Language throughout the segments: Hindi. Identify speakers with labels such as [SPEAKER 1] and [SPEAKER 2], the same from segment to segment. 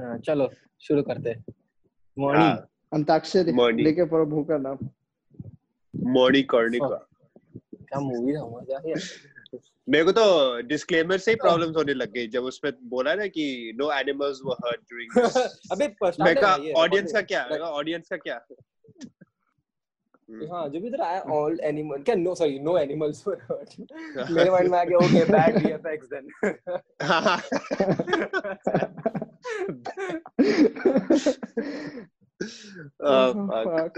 [SPEAKER 1] हाँ, चलो शुरू करते हैं। मॉर्निंग
[SPEAKER 2] हाँ,
[SPEAKER 3] अंताक्षरी लेके प्रभु का नाम।
[SPEAKER 2] मॉर्निंग कर्णिका।
[SPEAKER 1] क्या मूवी था मज़ा आया
[SPEAKER 2] मेरे को तो डिस्क्लेमर से ही प्रॉब्लम्स होने लग गई जब उसमें बोला ना कि no animals were hurt during
[SPEAKER 1] अबे
[SPEAKER 2] मैं कहा ऑडियंस का क्या? ऑडियंस का क्या?
[SPEAKER 1] हाँ जब इधर आया ऑल एनिमल क्या no sorry no animals were hurt मेरे माइंड में आ गया okay bad VFX then
[SPEAKER 2] Uh,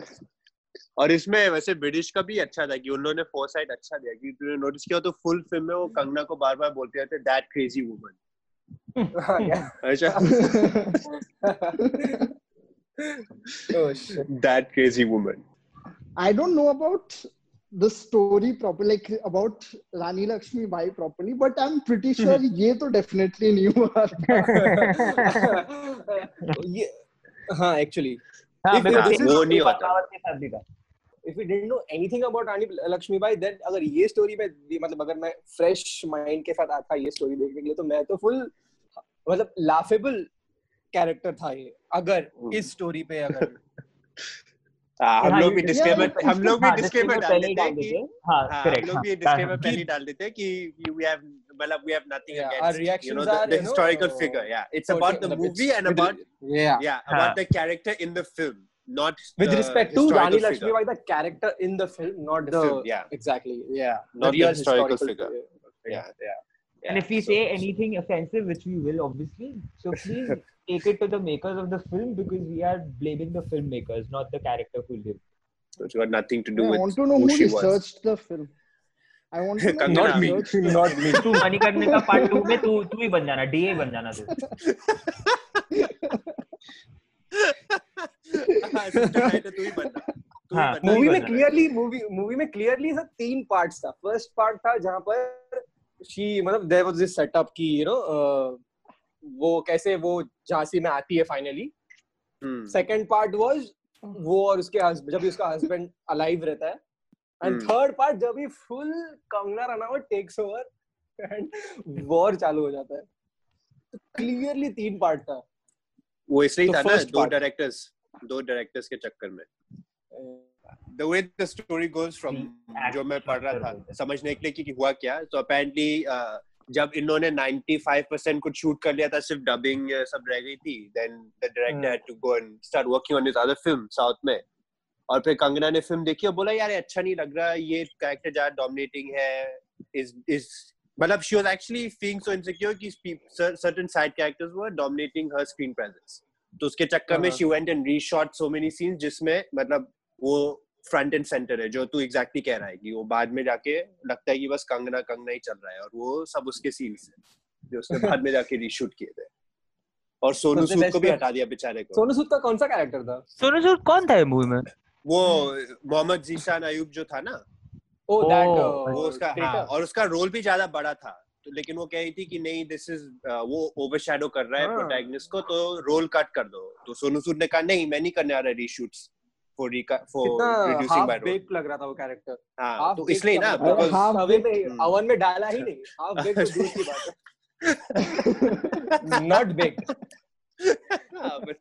[SPEAKER 2] और इसमें वैसे ब्रिटिश का भी अच्छा था कि उन्होंने फोरसाइट अच्छा दिया कि तूने नोटिस किया तो फुल फ़िल्म में वो कंगना को बार बार बोलते रहते दैट क्रेजी वुमन अच्छा।
[SPEAKER 1] Oh
[SPEAKER 2] that crazy woman
[SPEAKER 3] I don't know about the story proper, like about Rani Lakshmi Bai properly, but I'm pretty sure ये तो definitely नहीं हुआ
[SPEAKER 1] हाँ एक्चुअली
[SPEAKER 4] हाँ
[SPEAKER 2] वो नहीं होता।
[SPEAKER 1] if we didn't know anything about Rani Lakshmibai then अगर ये स्टोरी में मतलब अगर मैं फ्रेश माइंड के साथ आता ये स्टोरी देखने के लिए तो मैं तो फुल मतलब लाफेबल कैरेक्टर था ये अगर इस स्टोरी पे अगर
[SPEAKER 2] हाँ, हम
[SPEAKER 4] हाँ,
[SPEAKER 2] लोग भी डिस्क्लेमर हम लोग भी
[SPEAKER 4] हाँ,
[SPEAKER 2] डिस्क्लेमर डाल देते हैं कि
[SPEAKER 4] हैं। हाँ
[SPEAKER 2] हाँ, हम लोग
[SPEAKER 4] हाँ,
[SPEAKER 2] भी डिस्क्लेमर
[SPEAKER 4] हाँ,
[SPEAKER 2] पहले ही डाल देते हैं कि we have मतलब we have nothing
[SPEAKER 1] Yeah, our
[SPEAKER 2] against you
[SPEAKER 1] reactions
[SPEAKER 2] know the,
[SPEAKER 1] are,
[SPEAKER 2] the
[SPEAKER 1] you know,
[SPEAKER 2] historical figure yeah it's about the
[SPEAKER 1] It's-
[SPEAKER 2] movie and
[SPEAKER 1] with-
[SPEAKER 2] about
[SPEAKER 1] yeah
[SPEAKER 2] yeah
[SPEAKER 4] हाँ.
[SPEAKER 2] about the character in the film not
[SPEAKER 1] with respect to Rani
[SPEAKER 2] figure.
[SPEAKER 1] Lakshmibai the character in the film not
[SPEAKER 2] The
[SPEAKER 1] the,
[SPEAKER 2] film, yeah.
[SPEAKER 1] exactly yeah
[SPEAKER 2] Not the historical historical figure.
[SPEAKER 1] yeah yeah
[SPEAKER 4] And if we say anything offensive, which we will obviously, so please take it to the makers of the film because we are blaming the filmmakers, not the character who lived.
[SPEAKER 2] So it's got nothing to do
[SPEAKER 3] I
[SPEAKER 2] with
[SPEAKER 3] want to know
[SPEAKER 2] who
[SPEAKER 3] who
[SPEAKER 2] she was
[SPEAKER 3] researched the film. I want to know
[SPEAKER 2] Kangana.
[SPEAKER 3] who
[SPEAKER 2] Not me.
[SPEAKER 3] researched the
[SPEAKER 1] not me
[SPEAKER 4] तू मणिकर्णिका का पार्ट टू में तू तू ही बन जाना डीए बन जाना तू
[SPEAKER 2] हाँ, सबसे पहले तू ही बनना तू ही
[SPEAKER 4] हाँ,
[SPEAKER 2] बनना।
[SPEAKER 1] मूवी में
[SPEAKER 4] बनना है।
[SPEAKER 1] क्लियरली मूवी मूवी में क्लियरली सब तीन पार्ट्स था फर्स्ट पार्ट था जहां पर शी मतलब देयर वाज दिस सेटअप की यू नो वो कैसे वो झांसी में आती है finally
[SPEAKER 2] hmm,
[SPEAKER 1] second part was वो और उसके hus- जब भी उसका हस्बैंड अलाइव रहता है। And
[SPEAKER 2] hmm.
[SPEAKER 1] थर्ड पार्ट जब भी full Kangana Ranaut takes over and war चालू हो जाता है। क्लियरली तीन पार्ट था।
[SPEAKER 2] वो इसलिए
[SPEAKER 1] तो
[SPEAKER 2] था ना दो
[SPEAKER 1] part.
[SPEAKER 2] डायरेक्टर्स दो डायरेक्टर्स के चक्कर में। The way the story goes from. जो मैं पढ़ रहा था। समझने के लिए कि कि हुआ क्या तो अपेरेंटली जब इन्होंने 95% कुछ शूट कर लिया था सिर्फ़ डबिंग सब रह गई थी then the
[SPEAKER 1] director.
[SPEAKER 2] Had to go and start working on his other film south में और फिर कंगना ने फ़िल्म देखी और बोला यार अच्छा नहीं लग रहा ये कैरेक्टर ज़्यादा डोमिनेटिंग है इज़ इज़ मतलब she was actually feeling so insecure कि certain side characters were dominating her screen presence तो उसके चक्कर में। She went and reshot so many scenes जिसमें मतलब वो फ्रंट एंड सेंटर है जो तू एग्जैक्टली कह रहा है कि वो बाद में जाके लगता है कि बस कंगना कंगना ही चल रहा है और वो सब उसके सीन्स है जो उसने बाद में जाके रीशूट किए थे। और सोनू सूद को भी हटा दिया बेचारे को।
[SPEAKER 1] सोनू सूद का कौन सा कैरेक्टर था?
[SPEAKER 4] सोनू सूद कौन था मूवी में?
[SPEAKER 2] वो मोहम्मद जीशान अयूब जो था ना
[SPEAKER 1] ओ
[SPEAKER 4] Oh,
[SPEAKER 1] दैट
[SPEAKER 2] वो उसका हाँ, और उसका रोल भी ज़्यादा बड़ा था तो लेकिन वो कह रही थी कि नहीं दिस इज़ वो ओवरशैडो कर रहा है
[SPEAKER 1] हाँ।
[SPEAKER 2] प्रोटैगनिस्ट को तो रोल कट कर दो। तो सोनू सूद ने कहा नहीं मैं नहीं करने आ रहा रीशूट्स फॉर फॉर
[SPEAKER 1] कितना
[SPEAKER 2] रिड्यूसिंग
[SPEAKER 1] हाफ़
[SPEAKER 2] माय
[SPEAKER 1] लग रहा था वो कैरेक्टर
[SPEAKER 2] हाँ तो इसलिए ना हम्म।
[SPEAKER 1] ओवन में डाला ही नहीं। हाफ़ बेक तो दूर की बात है। Not
[SPEAKER 2] baked but-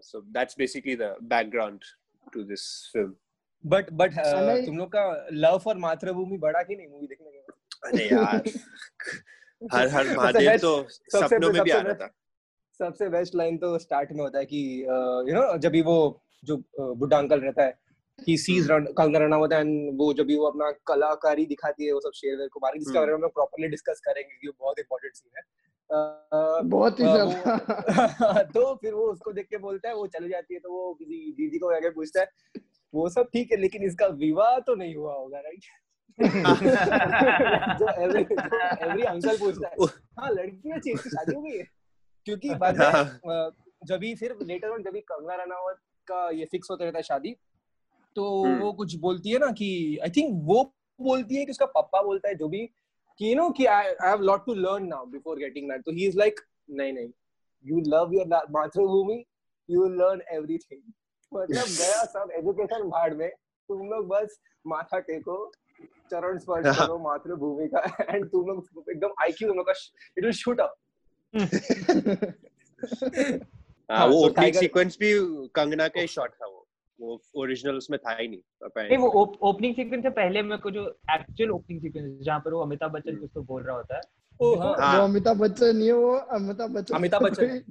[SPEAKER 2] so that's basically the background to this film.
[SPEAKER 1] But but
[SPEAKER 3] And I-
[SPEAKER 1] तुम लोग का लव फॉर मातृभूमि बड़ा कि नहीं मूवी देखने के
[SPEAKER 2] अरे यार हर हर महादेव तो सपनों में भी आ रहा था।
[SPEAKER 1] सबसे बेस्ट लाइन तो स्टार्ट में होता है कि यू नो जब भी वो जो बुड्ढा अंकल रहता है he sees Kangana Ranaut and वो जब भी वो अपना कलाकारी दिखाती है वो सब शेयर वेयर को बाकी जिसके
[SPEAKER 2] हम्म।
[SPEAKER 1] बारे में हम प्रॉपर्ली डिस्कस करेंगे कि वो बहुत इंपॉर्टेंट सीन है।
[SPEAKER 3] बहुत ही
[SPEAKER 1] वो- तो फिर वो उसको देख के बोलता है वो चली जाती है तो वो किसी दीदी को आगे पूछता है वो सब ठीक है लेकिन इसका विवाह तो नहीं हुआ होगा राइट जो एवरी एवरी अंकल पूछता है हाँ लड़की अच्छी इसकी शादी हो गई है? क्योंकि बाद में
[SPEAKER 2] हाँ।
[SPEAKER 1] जब भी फिर लेटर ऑन जब भी कंगना रनावत का ये फिक्स होता रहता है शादी तो
[SPEAKER 2] हम्म।
[SPEAKER 1] वो कुछ बोलती है ना कि आई थिंक वो बोलती है कि उसका पापा बोलता है जो भी कि यू नो कि I have lot to learn now before getting married तो ही इज़ लाइक नहीं नहीं यू लव योर मातृभूमि यू विल लर्न एवरीथिंग मतलब गया सब एजुकेशन भाड़ में तुम लोग बस माथा टेको चरण स्पर्श
[SPEAKER 2] हाँ।
[SPEAKER 1] करो मातृभूमि का एंड तुम लोग एकदम आईक्यू तुम लोग का इट विल शूट अप
[SPEAKER 2] हाँ
[SPEAKER 1] हाँ,
[SPEAKER 2] वो ओपनिंग सीक्वेंस भी कंगना का ही शॉट था वो वो ओरिजिनल उसमें था ही नहीं.
[SPEAKER 4] नहीं वो ओपनिंग सीक्वेंस से पहले मेरे को जो एक्चुअल ओपनिंग सीक्वेंस जहाँ पर वो अमिताभ बच्चन कुछ तो बोल रहा होता है
[SPEAKER 1] ओ हाँ
[SPEAKER 2] हाँ।
[SPEAKER 3] वो अमिताभ बच्चन नहीं है वो अमिताभ बच्चन
[SPEAKER 1] अमिताभ बच्चन।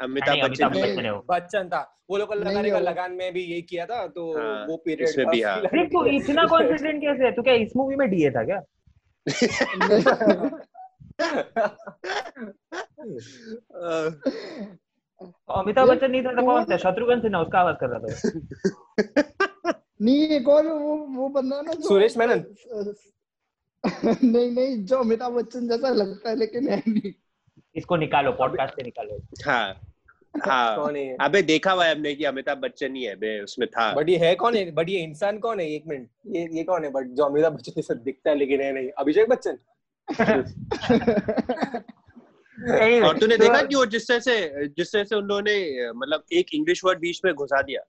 [SPEAKER 2] अमिताभ बच्चन
[SPEAKER 4] बच्चन
[SPEAKER 1] था वो लोग लगाने का लगान में भी यही किया था तो
[SPEAKER 2] हाँ,
[SPEAKER 1] वो पीरियड
[SPEAKER 2] इसमें भी, हाँ।
[SPEAKER 4] तू इतना कॉन्फिडेंट कैसे है तू क्या इस मूवी में डीए था क्या अमिताभ बच्चन नहीं था तो कौन था शत्रुघ्न सिन्हा उसका आवाज़ कर रहा था
[SPEAKER 3] नहीं एक और वो वो बंदा ना जो
[SPEAKER 1] सुरेश मेनन?
[SPEAKER 3] नहीं नहीं जो अमिताभ बच्चन जैसा लगता है लेकिन है नहीं।
[SPEAKER 4] इसको निकालो पॉडकास्ट से निकालो।
[SPEAKER 2] हाँ हाँ। अबे देखा हुआ है हमने कि अमिताभ बच्चन ही है बे उसमें था।
[SPEAKER 1] बट ये है कौन है? बट ये इंसान कौन है? एक मिनट। ये ये कौन है? बट जो अमिताभ बच्चन जैसा दिखता है लेकिन है नहीं। अभिषेक बच्चन?
[SPEAKER 2] और तूने देखा कि वो जिस तरह से जिस तरह से उन्होंने मतलब एक इंग्लिश वर्ड बीच में घुसा दिया?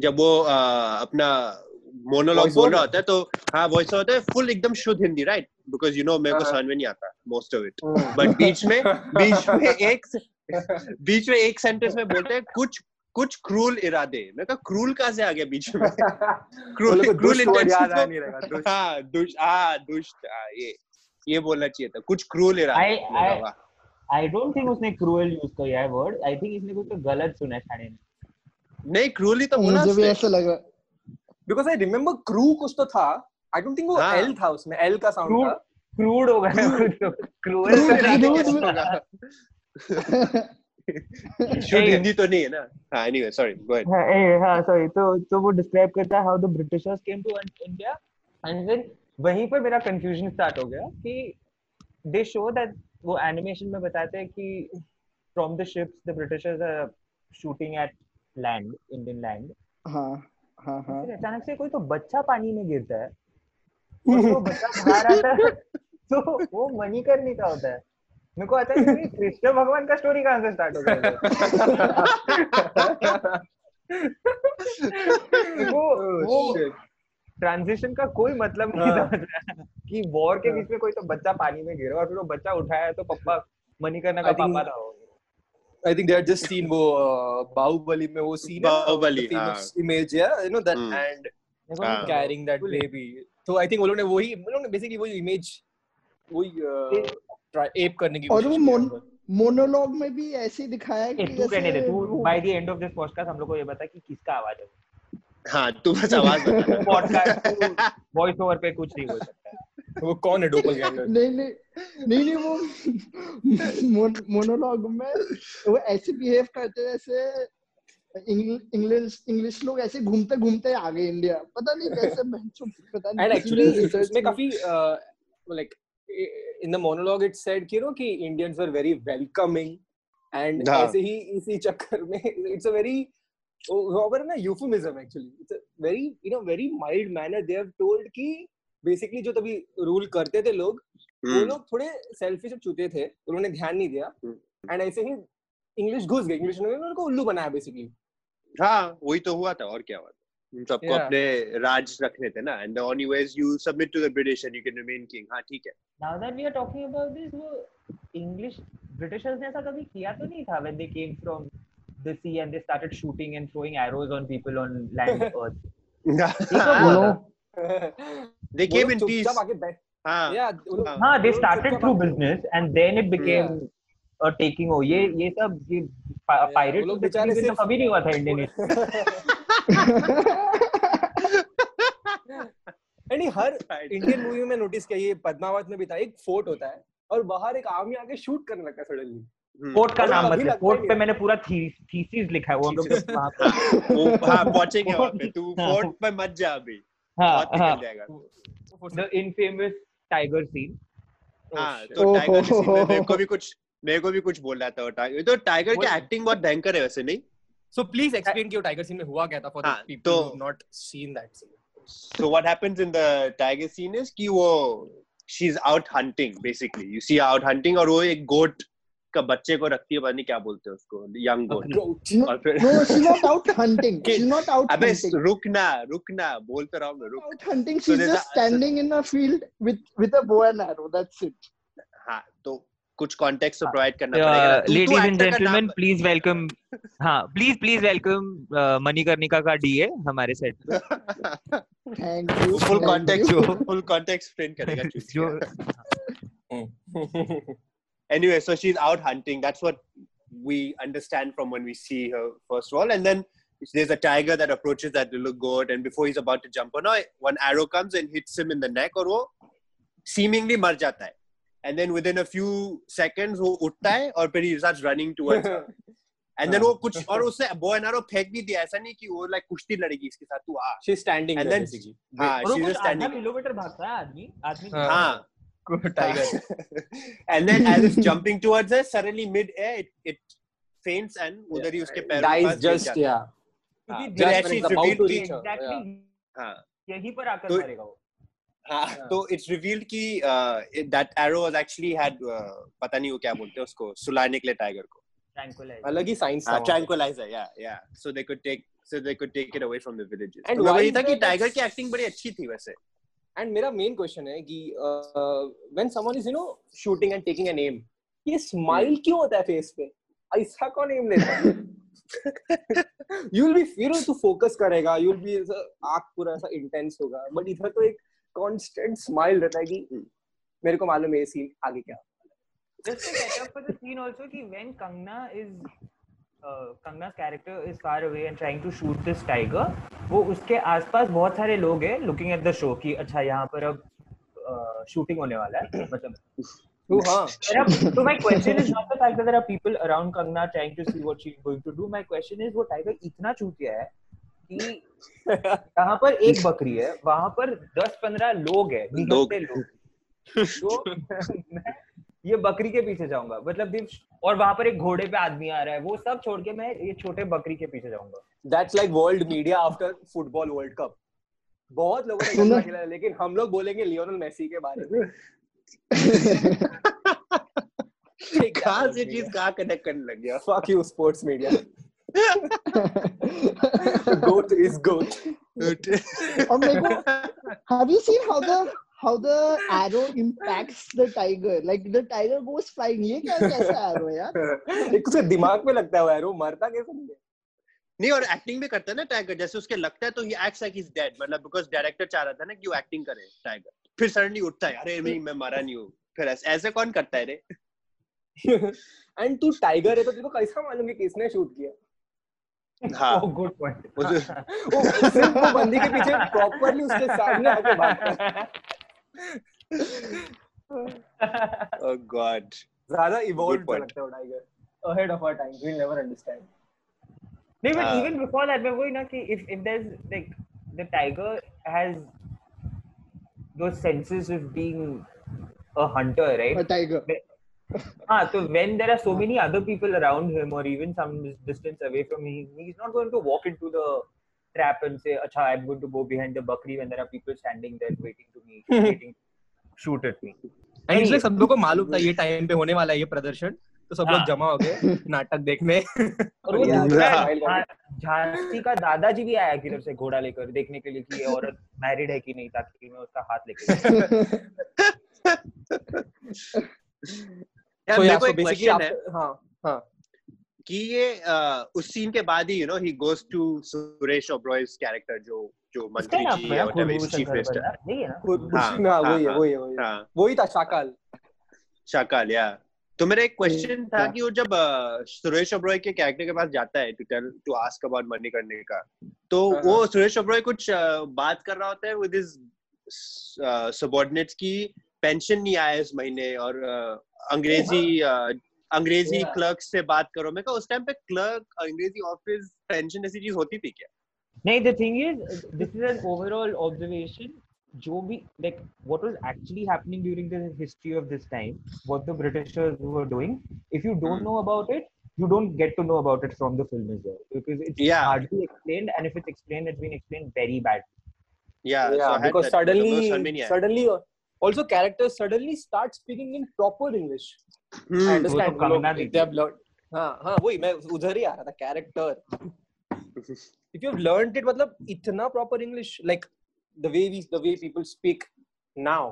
[SPEAKER 2] जब वो अ, अपना मोनोलॉग बोल रहा होता है तो हाँ वॉइस होता है फुल एकदम शुद्ध Hindi right because you know मेरे को
[SPEAKER 1] हाँ।
[SPEAKER 2] समझ में नहीं आता मोस्ट ऑफ़ इट। बट बीच में बीच में एक बीच में एक सेंटेंस में बोलते हैं कुछ कुछ क्रूल इरादे। मैं कहा क्रूल कहाँ से आ गया बीच में?
[SPEAKER 1] लोग
[SPEAKER 2] क्रूल
[SPEAKER 1] दुष्ट
[SPEAKER 2] इंटेंशन
[SPEAKER 1] आ
[SPEAKER 2] हाँ दुष्ट हाँ दुष्ट हाँ ये। ये बोलना चाहिए था। कुछ क्रूल वाह।
[SPEAKER 4] आई डोंट थिंक उसने क्रूअल यूज़ किया है वर्ड आई थिंक इसने कुछ तो गलत सुना है में।
[SPEAKER 2] नहीं क्रूल ही तो बोला
[SPEAKER 3] मुझे भी। ऐसा लगा
[SPEAKER 1] बिकॉज़ आई रिमेम्बर क्रू कुछ तो था। आई डोंट थिंक वो
[SPEAKER 2] हाँ।
[SPEAKER 1] एल था उसमें। एल का साउंड था।
[SPEAKER 4] क्रूड हो गया कुछ तो। क्रूअल
[SPEAKER 3] Crude,
[SPEAKER 2] इरादे
[SPEAKER 3] crude
[SPEAKER 2] कैसे
[SPEAKER 3] में-
[SPEAKER 2] हिंदी तो नहीं है ना? हाँ एनीवे सॉरी गो अहेड
[SPEAKER 4] हाँ ए, हाँ सॉरी तो तो वो डिस्क्राइब करता है how the Britishers came to India and then वहीं पर मेरा कंफ्यूजन स्टार्ट हो गया कि दे शो दैट वो एनिमेशन में बताते हैं कि from the ships the Britishers are shooting at land Indian land
[SPEAKER 3] हाँ हाँ हाँ।
[SPEAKER 4] अचानक से कोई तो बच्चा पानी में गिरता है। वो बच्चा बाहर आता है तो वो मणिकर्णी का होता है। मेरे को आता है कि कृष्ण भगवान का स्टोरी कहाँ से स्टार्ट हो गया? वो वो ट्रांजिशन का कोई मतलब नहीं
[SPEAKER 1] हाँ।
[SPEAKER 4] समझ रहा कि वॉर के बीच में कोई तो बच्चा पानी में गिरा और फिर वो बच्चा उठाया तो पप्पा मणिकर्णा का पापा था
[SPEAKER 1] I think they had just seen वो बाहुबली में वो scene
[SPEAKER 2] बाहुबली,
[SPEAKER 1] famous
[SPEAKER 2] हाँ।
[SPEAKER 1] image yeah you know that
[SPEAKER 2] Hmm.
[SPEAKER 1] and
[SPEAKER 2] हाँ।
[SPEAKER 4] नहीं
[SPEAKER 1] carrying that baby तो I think वो लोग ने वही वो लोग ने basically वही image वही try ape करने की
[SPEAKER 3] और वो मोन मोनोलॉग में भी ऐसे दिखाया
[SPEAKER 4] ए,
[SPEAKER 3] कि
[SPEAKER 4] तू कहने दे तू
[SPEAKER 3] वो-
[SPEAKER 4] by the end of this podcast हम लोग को ये बता कि किसका आवाज़ है
[SPEAKER 2] हाँ तू बस आवाज़
[SPEAKER 4] पॉडकास्ट वॉइस ओवर पे कुछ नहीं बोल सकता।
[SPEAKER 1] वो कौन है doppelganger
[SPEAKER 3] नहीं नहीं नहीं नहीं वो मोनोलॉग में वो ऐसे बिहेव करते जैसे इंग्लिश इंग्लिश लोग ऐसे घूमते घूमते आ गए इंडिया पता नहीं कैसे पता नहीं
[SPEAKER 1] and
[SPEAKER 3] किसी
[SPEAKER 1] actually
[SPEAKER 3] ने research
[SPEAKER 1] इसमें काफ़ी uh, like in the monologue it said कि know कि Indians were very welcoming and
[SPEAKER 2] हाँ।
[SPEAKER 1] ऐसे ही इसी चक्कर में it's a very oh, वहाँ पर ना euphemism actually. It's a very in a very mild manner. They have told कि basically जो तभी rule करते थे लोग वो
[SPEAKER 2] हम्म,
[SPEAKER 1] लोग थोड़े सेल्फिश और चूते थे। उन्होंने ध्यान नहीं दिया।
[SPEAKER 2] हम्म।
[SPEAKER 1] एंड ऐसे ही इंग्लिश घुस गई। इंग्लिश ने उनको उल्लू बनाया बेसिकली
[SPEAKER 2] हाँ वही तो हुआ था। और क्या हुआ था? सबको
[SPEAKER 1] Yeah.
[SPEAKER 2] अपने राज रखने थे ना। And the only way is you submit to the British and you can remain king हाँ ठीक है।
[SPEAKER 4] Now that we are talking about this वो इंग्लिश ब्रिटिशर्स ने ऐसा कभी किया तो नहीं था when they came from sea they started shooting and throwing arrows on people on land earth एक बार हुआ था
[SPEAKER 2] they came in peace. हाँ
[SPEAKER 1] लोग-
[SPEAKER 2] हाँ।
[SPEAKER 4] हाँ
[SPEAKER 1] लोग
[SPEAKER 4] स्टार्टेड
[SPEAKER 1] चुपचाप
[SPEAKER 4] थ्रू
[SPEAKER 1] आके-
[SPEAKER 4] business and then it became a taking ओ ये ये सब ये पायरेट तो
[SPEAKER 1] बेचारे सिर्फ-
[SPEAKER 4] कभी नहीं हुआ था इंडियन
[SPEAKER 1] ये हर इंडियन मूवी में नोटिस किया ये पद्मावत में भी था एक फोर्ट होता है और बाहर एक आर्मी आके शूट करने लगता है सडनली
[SPEAKER 2] हम्म,
[SPEAKER 4] फोर्ट का नाम मत ले।
[SPEAKER 1] ही
[SPEAKER 4] पे मैंने पूरा थीसिस लिखा है वो हम लोग
[SPEAKER 2] वो हाँ पहुँचेंगे वहाँ पे। तू
[SPEAKER 4] हाँ।
[SPEAKER 2] फोर्ट पे मत जा अभी।
[SPEAKER 4] हाँ हाँ। द इनफेमस टाइगर सीन
[SPEAKER 2] हाँ. तो टाइगर
[SPEAKER 3] हो,
[SPEAKER 2] किसी में
[SPEAKER 3] हो,
[SPEAKER 2] मेरे को भी कुछ मेरे को भी कुछ बोल रहा था टाइगर तो टाइगर की एक्टिंग बहुत भयंकर है वैसे नहीं?
[SPEAKER 1] सो प्लीज़ एक्सप्लेन कि वो टाइगर सीन में हुआ क्या था फॉर द
[SPEAKER 2] हाँ, people
[SPEAKER 1] who have not seen that scene
[SPEAKER 2] So what happens in the tiger scene is कि वो she's out hunting basically. You see her out hunting और वो एक goat का बच्चे को रखती है पता नहीं क्या बोलते हैं उसको goat.
[SPEAKER 3] No,
[SPEAKER 2] और फिर
[SPEAKER 3] she's not out hunting.
[SPEAKER 2] Kid.
[SPEAKER 3] She's not out
[SPEAKER 2] अबे
[SPEAKER 3] hunting.
[SPEAKER 2] रुक ना रुक बोल तो रहा हूँ मैं रुक. So
[SPEAKER 3] She's
[SPEAKER 2] there's
[SPEAKER 3] just
[SPEAKER 2] a-
[SPEAKER 3] standing in a field with with a bow and arrow. That's it.
[SPEAKER 2] हाँ तो कुछ कॉन्टेक्स्ट तो प्रोवाइड करना पड़ेगा ना।
[SPEAKER 4] लेडीज़ एंड
[SPEAKER 2] का
[SPEAKER 4] जेंटलमैन प्लीज़ वेलकम हाँ प्लीज़ प्लीज़ वेलकम मणिकर्णिका का डीए हमारे सेट पे
[SPEAKER 3] thank you
[SPEAKER 2] full context full context explain करेगा
[SPEAKER 4] जो
[SPEAKER 2] anyway so she's out hunting that's what we understand from when we see her first of all and then there's a tiger that approaches that little goat and before he's about to jump on her one arrow comes and hits him in the neck और वो seemingly मर जाता है and then within a few seconds वो उठता है और फिर he starts running towards her and then वो कुछ और उसने bow and arrow फेंक भी दिया ऐसा नहीं कि वो like कुश्ती लड़ेगी इसके साथ तू आ
[SPEAKER 1] she's standing
[SPEAKER 2] And
[SPEAKER 1] there
[SPEAKER 2] then-
[SPEAKER 1] basically.
[SPEAKER 2] हाँ
[SPEAKER 4] और वो
[SPEAKER 2] she's
[SPEAKER 4] कुछ
[SPEAKER 2] just
[SPEAKER 4] आधा
[SPEAKER 2] standing
[SPEAKER 4] किलोमीटर भागता है आदमी आदमी
[SPEAKER 1] हाँ।
[SPEAKER 2] हाँ
[SPEAKER 1] tiger
[SPEAKER 2] and then as it's jumping towards her, suddenly mid-air, it, it faints and उधर ही उसके पैरों
[SPEAKER 1] dies
[SPEAKER 2] गिर
[SPEAKER 1] just
[SPEAKER 2] जाता है।
[SPEAKER 1] yeah
[SPEAKER 2] हाँ,
[SPEAKER 1] just when it's about to reach her.
[SPEAKER 4] Exactly
[SPEAKER 2] हाँ
[SPEAKER 4] यहीं पर आकर
[SPEAKER 2] तो-
[SPEAKER 4] मारेगा वो
[SPEAKER 2] हाँ तो it's revealed कि uh, it- that arrow was actually had uh, पता नहीं वो क्या बोलते हैं उसको सुलाने के लिए टाइगर को
[SPEAKER 1] अलग ही साइंस
[SPEAKER 2] हाँ tranquilizer yeah yeah so they could take so they could take it away from the villages
[SPEAKER 1] And
[SPEAKER 2] तो मैं
[SPEAKER 1] why
[SPEAKER 2] वही था कि टाइगर की एक्टिंग बड़ी अच्छी थी वैसे
[SPEAKER 1] एंड मेरा मेन क्वेश्चन है कि when someone is you know shooting and taking an aim ये स्माइल क्यों होता है फेस पे? ऐसा कौन एम लेता है? यू विल बी नो तू फोकस करेगा यू विल बी आँख पूरा ऐसा इंटेंस होगा। बट इधर तो एक कांस्टेंट स्माइल रहता है कि मेरे को मालूम है ये सीन आगे क्या
[SPEAKER 4] just to set up for the scene also कि when Kangna is Kangana character is far away and trying to shoot this tiger वो उसके आसपास बहुत सारे लोग हैं लुकिंग एट द शो कि अच्छा यहाँ पर अब शूटिंग होने वाला है। मतलब इतना चूतिया है कि यहाँ पर एक बकरी है वहाँ पर दस पंद्रह लोग है
[SPEAKER 2] लोग।
[SPEAKER 4] ये बकरी के पीछे जाऊँगा। मतलब और वहाँ पर एक घोड़े पे आदमी आ रहा है वो सब छोड़ के मैं ये छोटे बकरी के पीछे जाऊँगा।
[SPEAKER 1] That's like world media after football world cup बहुत लोगों ने खेला है, लेकिन हम लोग बोलेंगे लियोनल मेसी के बारे में।
[SPEAKER 2] कहाँ से चीज़ कहाँ कनेक्ट करने लग गया?
[SPEAKER 1] Fuck you sports media. Goat is goat.
[SPEAKER 3] और मेरे को have you seen how the how the arrow impacts the tiger. Like the tiger goes flying. ये क्या कैसा arrow है यार?
[SPEAKER 1] एक उसके दिमाग पे लगता है यार वो मरता कैसे नहीं
[SPEAKER 2] नहीं और एक्टिंग भी करता है ना टाइगर जैसे उसके लगता है तो he acts like is dead मतलब बिकॉज़ डायरेक्टर चाह रहा था ना कि वो एक्टिंग करे टाइगर फिर सडनली उठता है अरे नहीं मैं मारा नहीं हूँ. फिर ऐसे ऐसे कौन करता है रे?
[SPEAKER 1] एंड तू टाइगर है तो तेरे को कैसा मालूम कि किसने शूट किया?
[SPEAKER 2] हाँ।
[SPEAKER 4] गुड पॉइंट
[SPEAKER 2] वो
[SPEAKER 1] सिर्फ़ बंदी के पीछे प्रॉपर्ली उसके सामने आके भागता है।
[SPEAKER 2] oh God.
[SPEAKER 1] Zara evolved ahead of our time. We'll never understand.
[SPEAKER 4] No, but
[SPEAKER 2] uh,
[SPEAKER 4] even before that, remember, you know, if, if there's like the tiger has those senses of being a hunter, right?
[SPEAKER 3] A tiger.
[SPEAKER 4] ah, so when there are so many other people around him or even some distance away from him, he's not going to walk into the trap and say, Acha, I'm going to go behind the bakri when there are people standing there waiting me waiting shoot at me.
[SPEAKER 1] And इसलिए सब लोगों को मालूम था ये टाइम पे होने वाला है ये प्रदर्शन तो सब लोग
[SPEAKER 4] हाँ।
[SPEAKER 1] जमा हो गए नाटक देखने।
[SPEAKER 4] और वो। झा- झांसी का दादाजी भी आया किधर से घोड़ा लेकर देखने के लिए कि ये औरत मैरिड है कि नहीं ताकि मैं उसका हाथ लेके
[SPEAKER 2] यार मेरे को एक क्वेश्चन है।
[SPEAKER 1] हाँ हाँ।
[SPEAKER 2] कि ये उस सीन के बाद ही you know he goes to Suresh Oberoi's character जो जो मंत्री जी
[SPEAKER 4] है
[SPEAKER 2] minister
[SPEAKER 4] खरबंदा यही है ना?
[SPEAKER 1] खुद
[SPEAKER 2] हाँ, हाँ,
[SPEAKER 1] वही है
[SPEAKER 2] हाँ।
[SPEAKER 1] वही है वही वही था शाकाल।
[SPEAKER 2] शाकाल या। तो मेरा एक क्वेश्चन था। कि वो जब सुरेश ओबरॉय के कैरेक्टर के पास जाता है to to ask about money करने का तो वो सुरेश ओबरॉय कुछ बात कर रहा होता है विद हिज सबऑर्डिनेट्स की पेंशन नहीं आया इस महीने और अंग्रेज़ी अंग्रेज़ी क्लर्क से बात करो। मैं कहा उस टाइम पे क्लर्क अंग्रेज़ी ऑफ़िस पेंशन ऐसी चीज़ होती थी क्या?
[SPEAKER 4] नहीं the thing is this is an overall observation जो भी like what was actually happening during the history of this time what the britishers were doing if you don't
[SPEAKER 2] Hmm.
[SPEAKER 4] know about it you don't get to know about it from the film as well because it's
[SPEAKER 2] Yeah.
[SPEAKER 4] hardly explained and if it's explained it's been explained very bad
[SPEAKER 2] Yeah, so I
[SPEAKER 1] yeah
[SPEAKER 2] had
[SPEAKER 1] because
[SPEAKER 2] that, मतलब वो
[SPEAKER 1] suddenly
[SPEAKER 2] समझ में नहीं आया।
[SPEAKER 1] suddenly also characters suddenly start speaking in proper english
[SPEAKER 2] hmm,
[SPEAKER 1] I
[SPEAKER 4] वो
[SPEAKER 1] understand
[SPEAKER 4] तो कंगना
[SPEAKER 1] लोग-
[SPEAKER 4] दी
[SPEAKER 1] they have learned हाँ हाँ वही मैं उधर ही आ रहा था character if you have learned it मतलब इतना proper english like the way we the way people speak now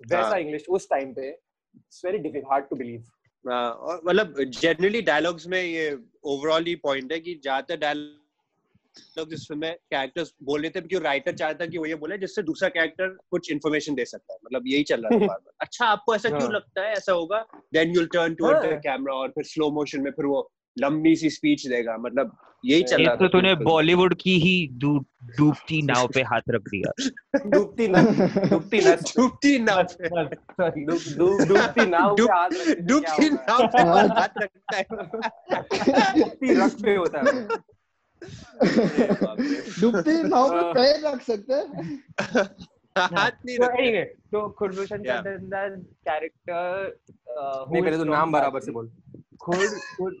[SPEAKER 1] वैसा
[SPEAKER 2] हाँ।
[SPEAKER 1] english उस टाइम पे it's very difficult hard to believe
[SPEAKER 2] हाँ, और मतलब जनरली डायलॉग्स में ये ओवरऑल ही पॉइंट है कि ज़्यादातर डायलॉग इस फ़िल्म में कैरेक्टर्स बोल रहे थे क्योंकि राइटर चाहता है कि वो ये बोले जिससे दूसरा कैरेक्टर कुछ इन्फॉर्मेशन दे सकता है मतलब यही चल रहा है बार बार अच्छा आपको ऐसा क्यों
[SPEAKER 1] हाँ।
[SPEAKER 2] लगता है ऐसा होगा then you'll turn toward
[SPEAKER 1] the.
[SPEAKER 2] Camera और फिर स्लो मोशन में फिर वो लंबी सी स्पीच देगा मतलब यही चल रहा
[SPEAKER 4] तो तूने बॉलीवुड की ही डूबती नाव पे हाथ रख दिया।
[SPEAKER 1] डूबती ना डूबती ना
[SPEAKER 2] डूबती नाव
[SPEAKER 1] डूबती नाव पे हाथ
[SPEAKER 2] डूबती नाव पे
[SPEAKER 3] हाँ।
[SPEAKER 2] हाथ रखता है।
[SPEAKER 1] डूबती रख पे होता है।
[SPEAKER 3] डूबती नाव पे
[SPEAKER 1] हाँ।
[SPEAKER 3] पैर रख सकते हैं।
[SPEAKER 2] हाथ नहीं
[SPEAKER 4] तो
[SPEAKER 2] रखता।
[SPEAKER 4] anyway, तो खुरभूषण
[SPEAKER 2] Yeah.
[SPEAKER 4] कैरेक्टर
[SPEAKER 1] नहीं पहले तो नाम बराबर से बोल।
[SPEAKER 4] खुर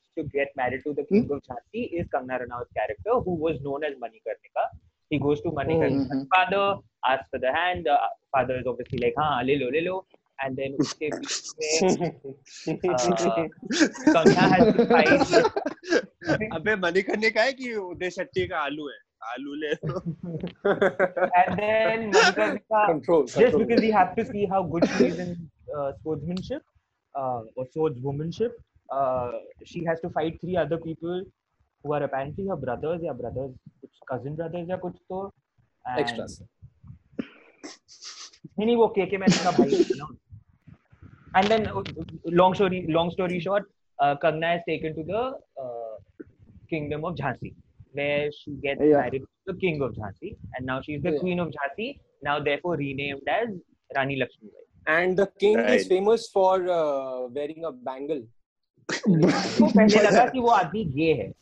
[SPEAKER 4] to get married to the king hmm? of Jhansi is Kangna Ranaut's character, who was known as Manikarnika. He goes to Manikarnika's
[SPEAKER 3] Mhm.
[SPEAKER 4] father, asks for the hand. Uh, father is obviously like, "हाँ, ले लो, ले लो." And then उसके बीच में uh, Kangna has to fight.
[SPEAKER 2] अबे मणिकर्णिका का है कि उदय शेट्टी का आलू है आलू ले
[SPEAKER 4] and then Manikarnika
[SPEAKER 1] control
[SPEAKER 4] just
[SPEAKER 1] control.
[SPEAKER 4] because you have to see how good she is in uh, swordsmanship uh, or swordswomanship, uh, she has to fight three other people who are apparently her brothers या brothers कुछ cousin brothers या कुछ तो and-
[SPEAKER 1] extras
[SPEAKER 4] नहीं नहीं वो के के मैन का भाई है ना and then uh, long story long story short uh, Kangna is taken to the uh, kingdom of Jhansi where she gets
[SPEAKER 3] Yeah.
[SPEAKER 4] married to the king of Jhansi and now she's the
[SPEAKER 1] Yeah.
[SPEAKER 4] queen of Jhansi now therefore renamed as Rani Lakshmi Bai
[SPEAKER 1] and the king
[SPEAKER 2] Right.
[SPEAKER 1] is famous for uh, wearing a bangle
[SPEAKER 4] तो पहले लगा कि वो आदमी गे है।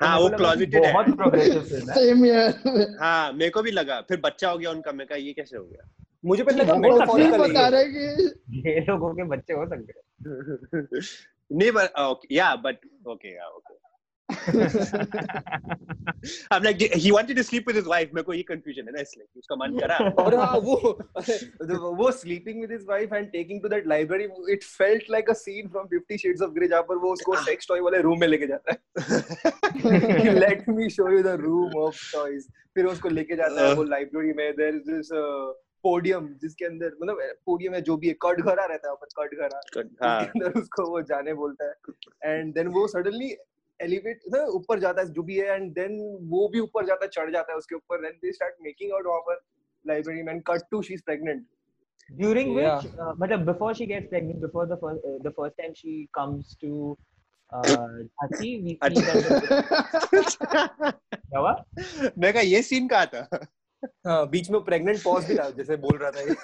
[SPEAKER 2] हाँ, वो
[SPEAKER 4] को लगा कि
[SPEAKER 2] closeted है।
[SPEAKER 4] बहुत प्रोग्रेसिव फ़िल्म है।
[SPEAKER 3] सेम ईयर
[SPEAKER 2] हाँ मेरे को भी लगा। फिर बच्चा हो गया उनका मैं कहा ये कैसे हो गया?
[SPEAKER 1] मुझे पहले लगा मैं
[SPEAKER 3] फिर बता
[SPEAKER 1] रहा
[SPEAKER 3] रहे कि
[SPEAKER 4] ये लोगों के बच्चे हो सकते हैं।
[SPEAKER 2] नहीं but okay yeah but okay yeah okay. I'm like he wanted to sleep with his wife मेरे को ये confusion है ना इसलिए उसका मन करा
[SPEAKER 1] और हाँ वो वो sleeping with his wife and taking to that library it felt like a scene from 50 shades of grey जहाँ पर वो उसको sex toy वाले रूम में लेके जाता है let me show you the room of toys फिर उसको लेके जाता है वो लाइब्रेरी में there is this uh, podium जिसके अंदर मतलब पोडियम है जो भी है कटघरा रहता है ऊपर कटघरा
[SPEAKER 2] हाँ
[SPEAKER 1] उसके अंदर उसको वो जाने बोलता है एंड देन वो सडनली एलिवेट ना ऊपर जाता है जो भी है एंड देन वो भी ऊपर जाता है चढ़ जाता है उसके ऊपर then they start making out वहाँ पर लाइब्रेरी में cut to she is pregnant
[SPEAKER 4] during
[SPEAKER 1] Yeah.
[SPEAKER 4] which uh, मतलब before she gets pregnant before the first uh, the first time she comes to uh, Jhansi we see that क्या हुआ
[SPEAKER 2] मैं कहा ये सीन कहा था
[SPEAKER 1] हाँ, बीच में प्रेग्नेंट पॉज भी था जैसे बोल रहा था ये।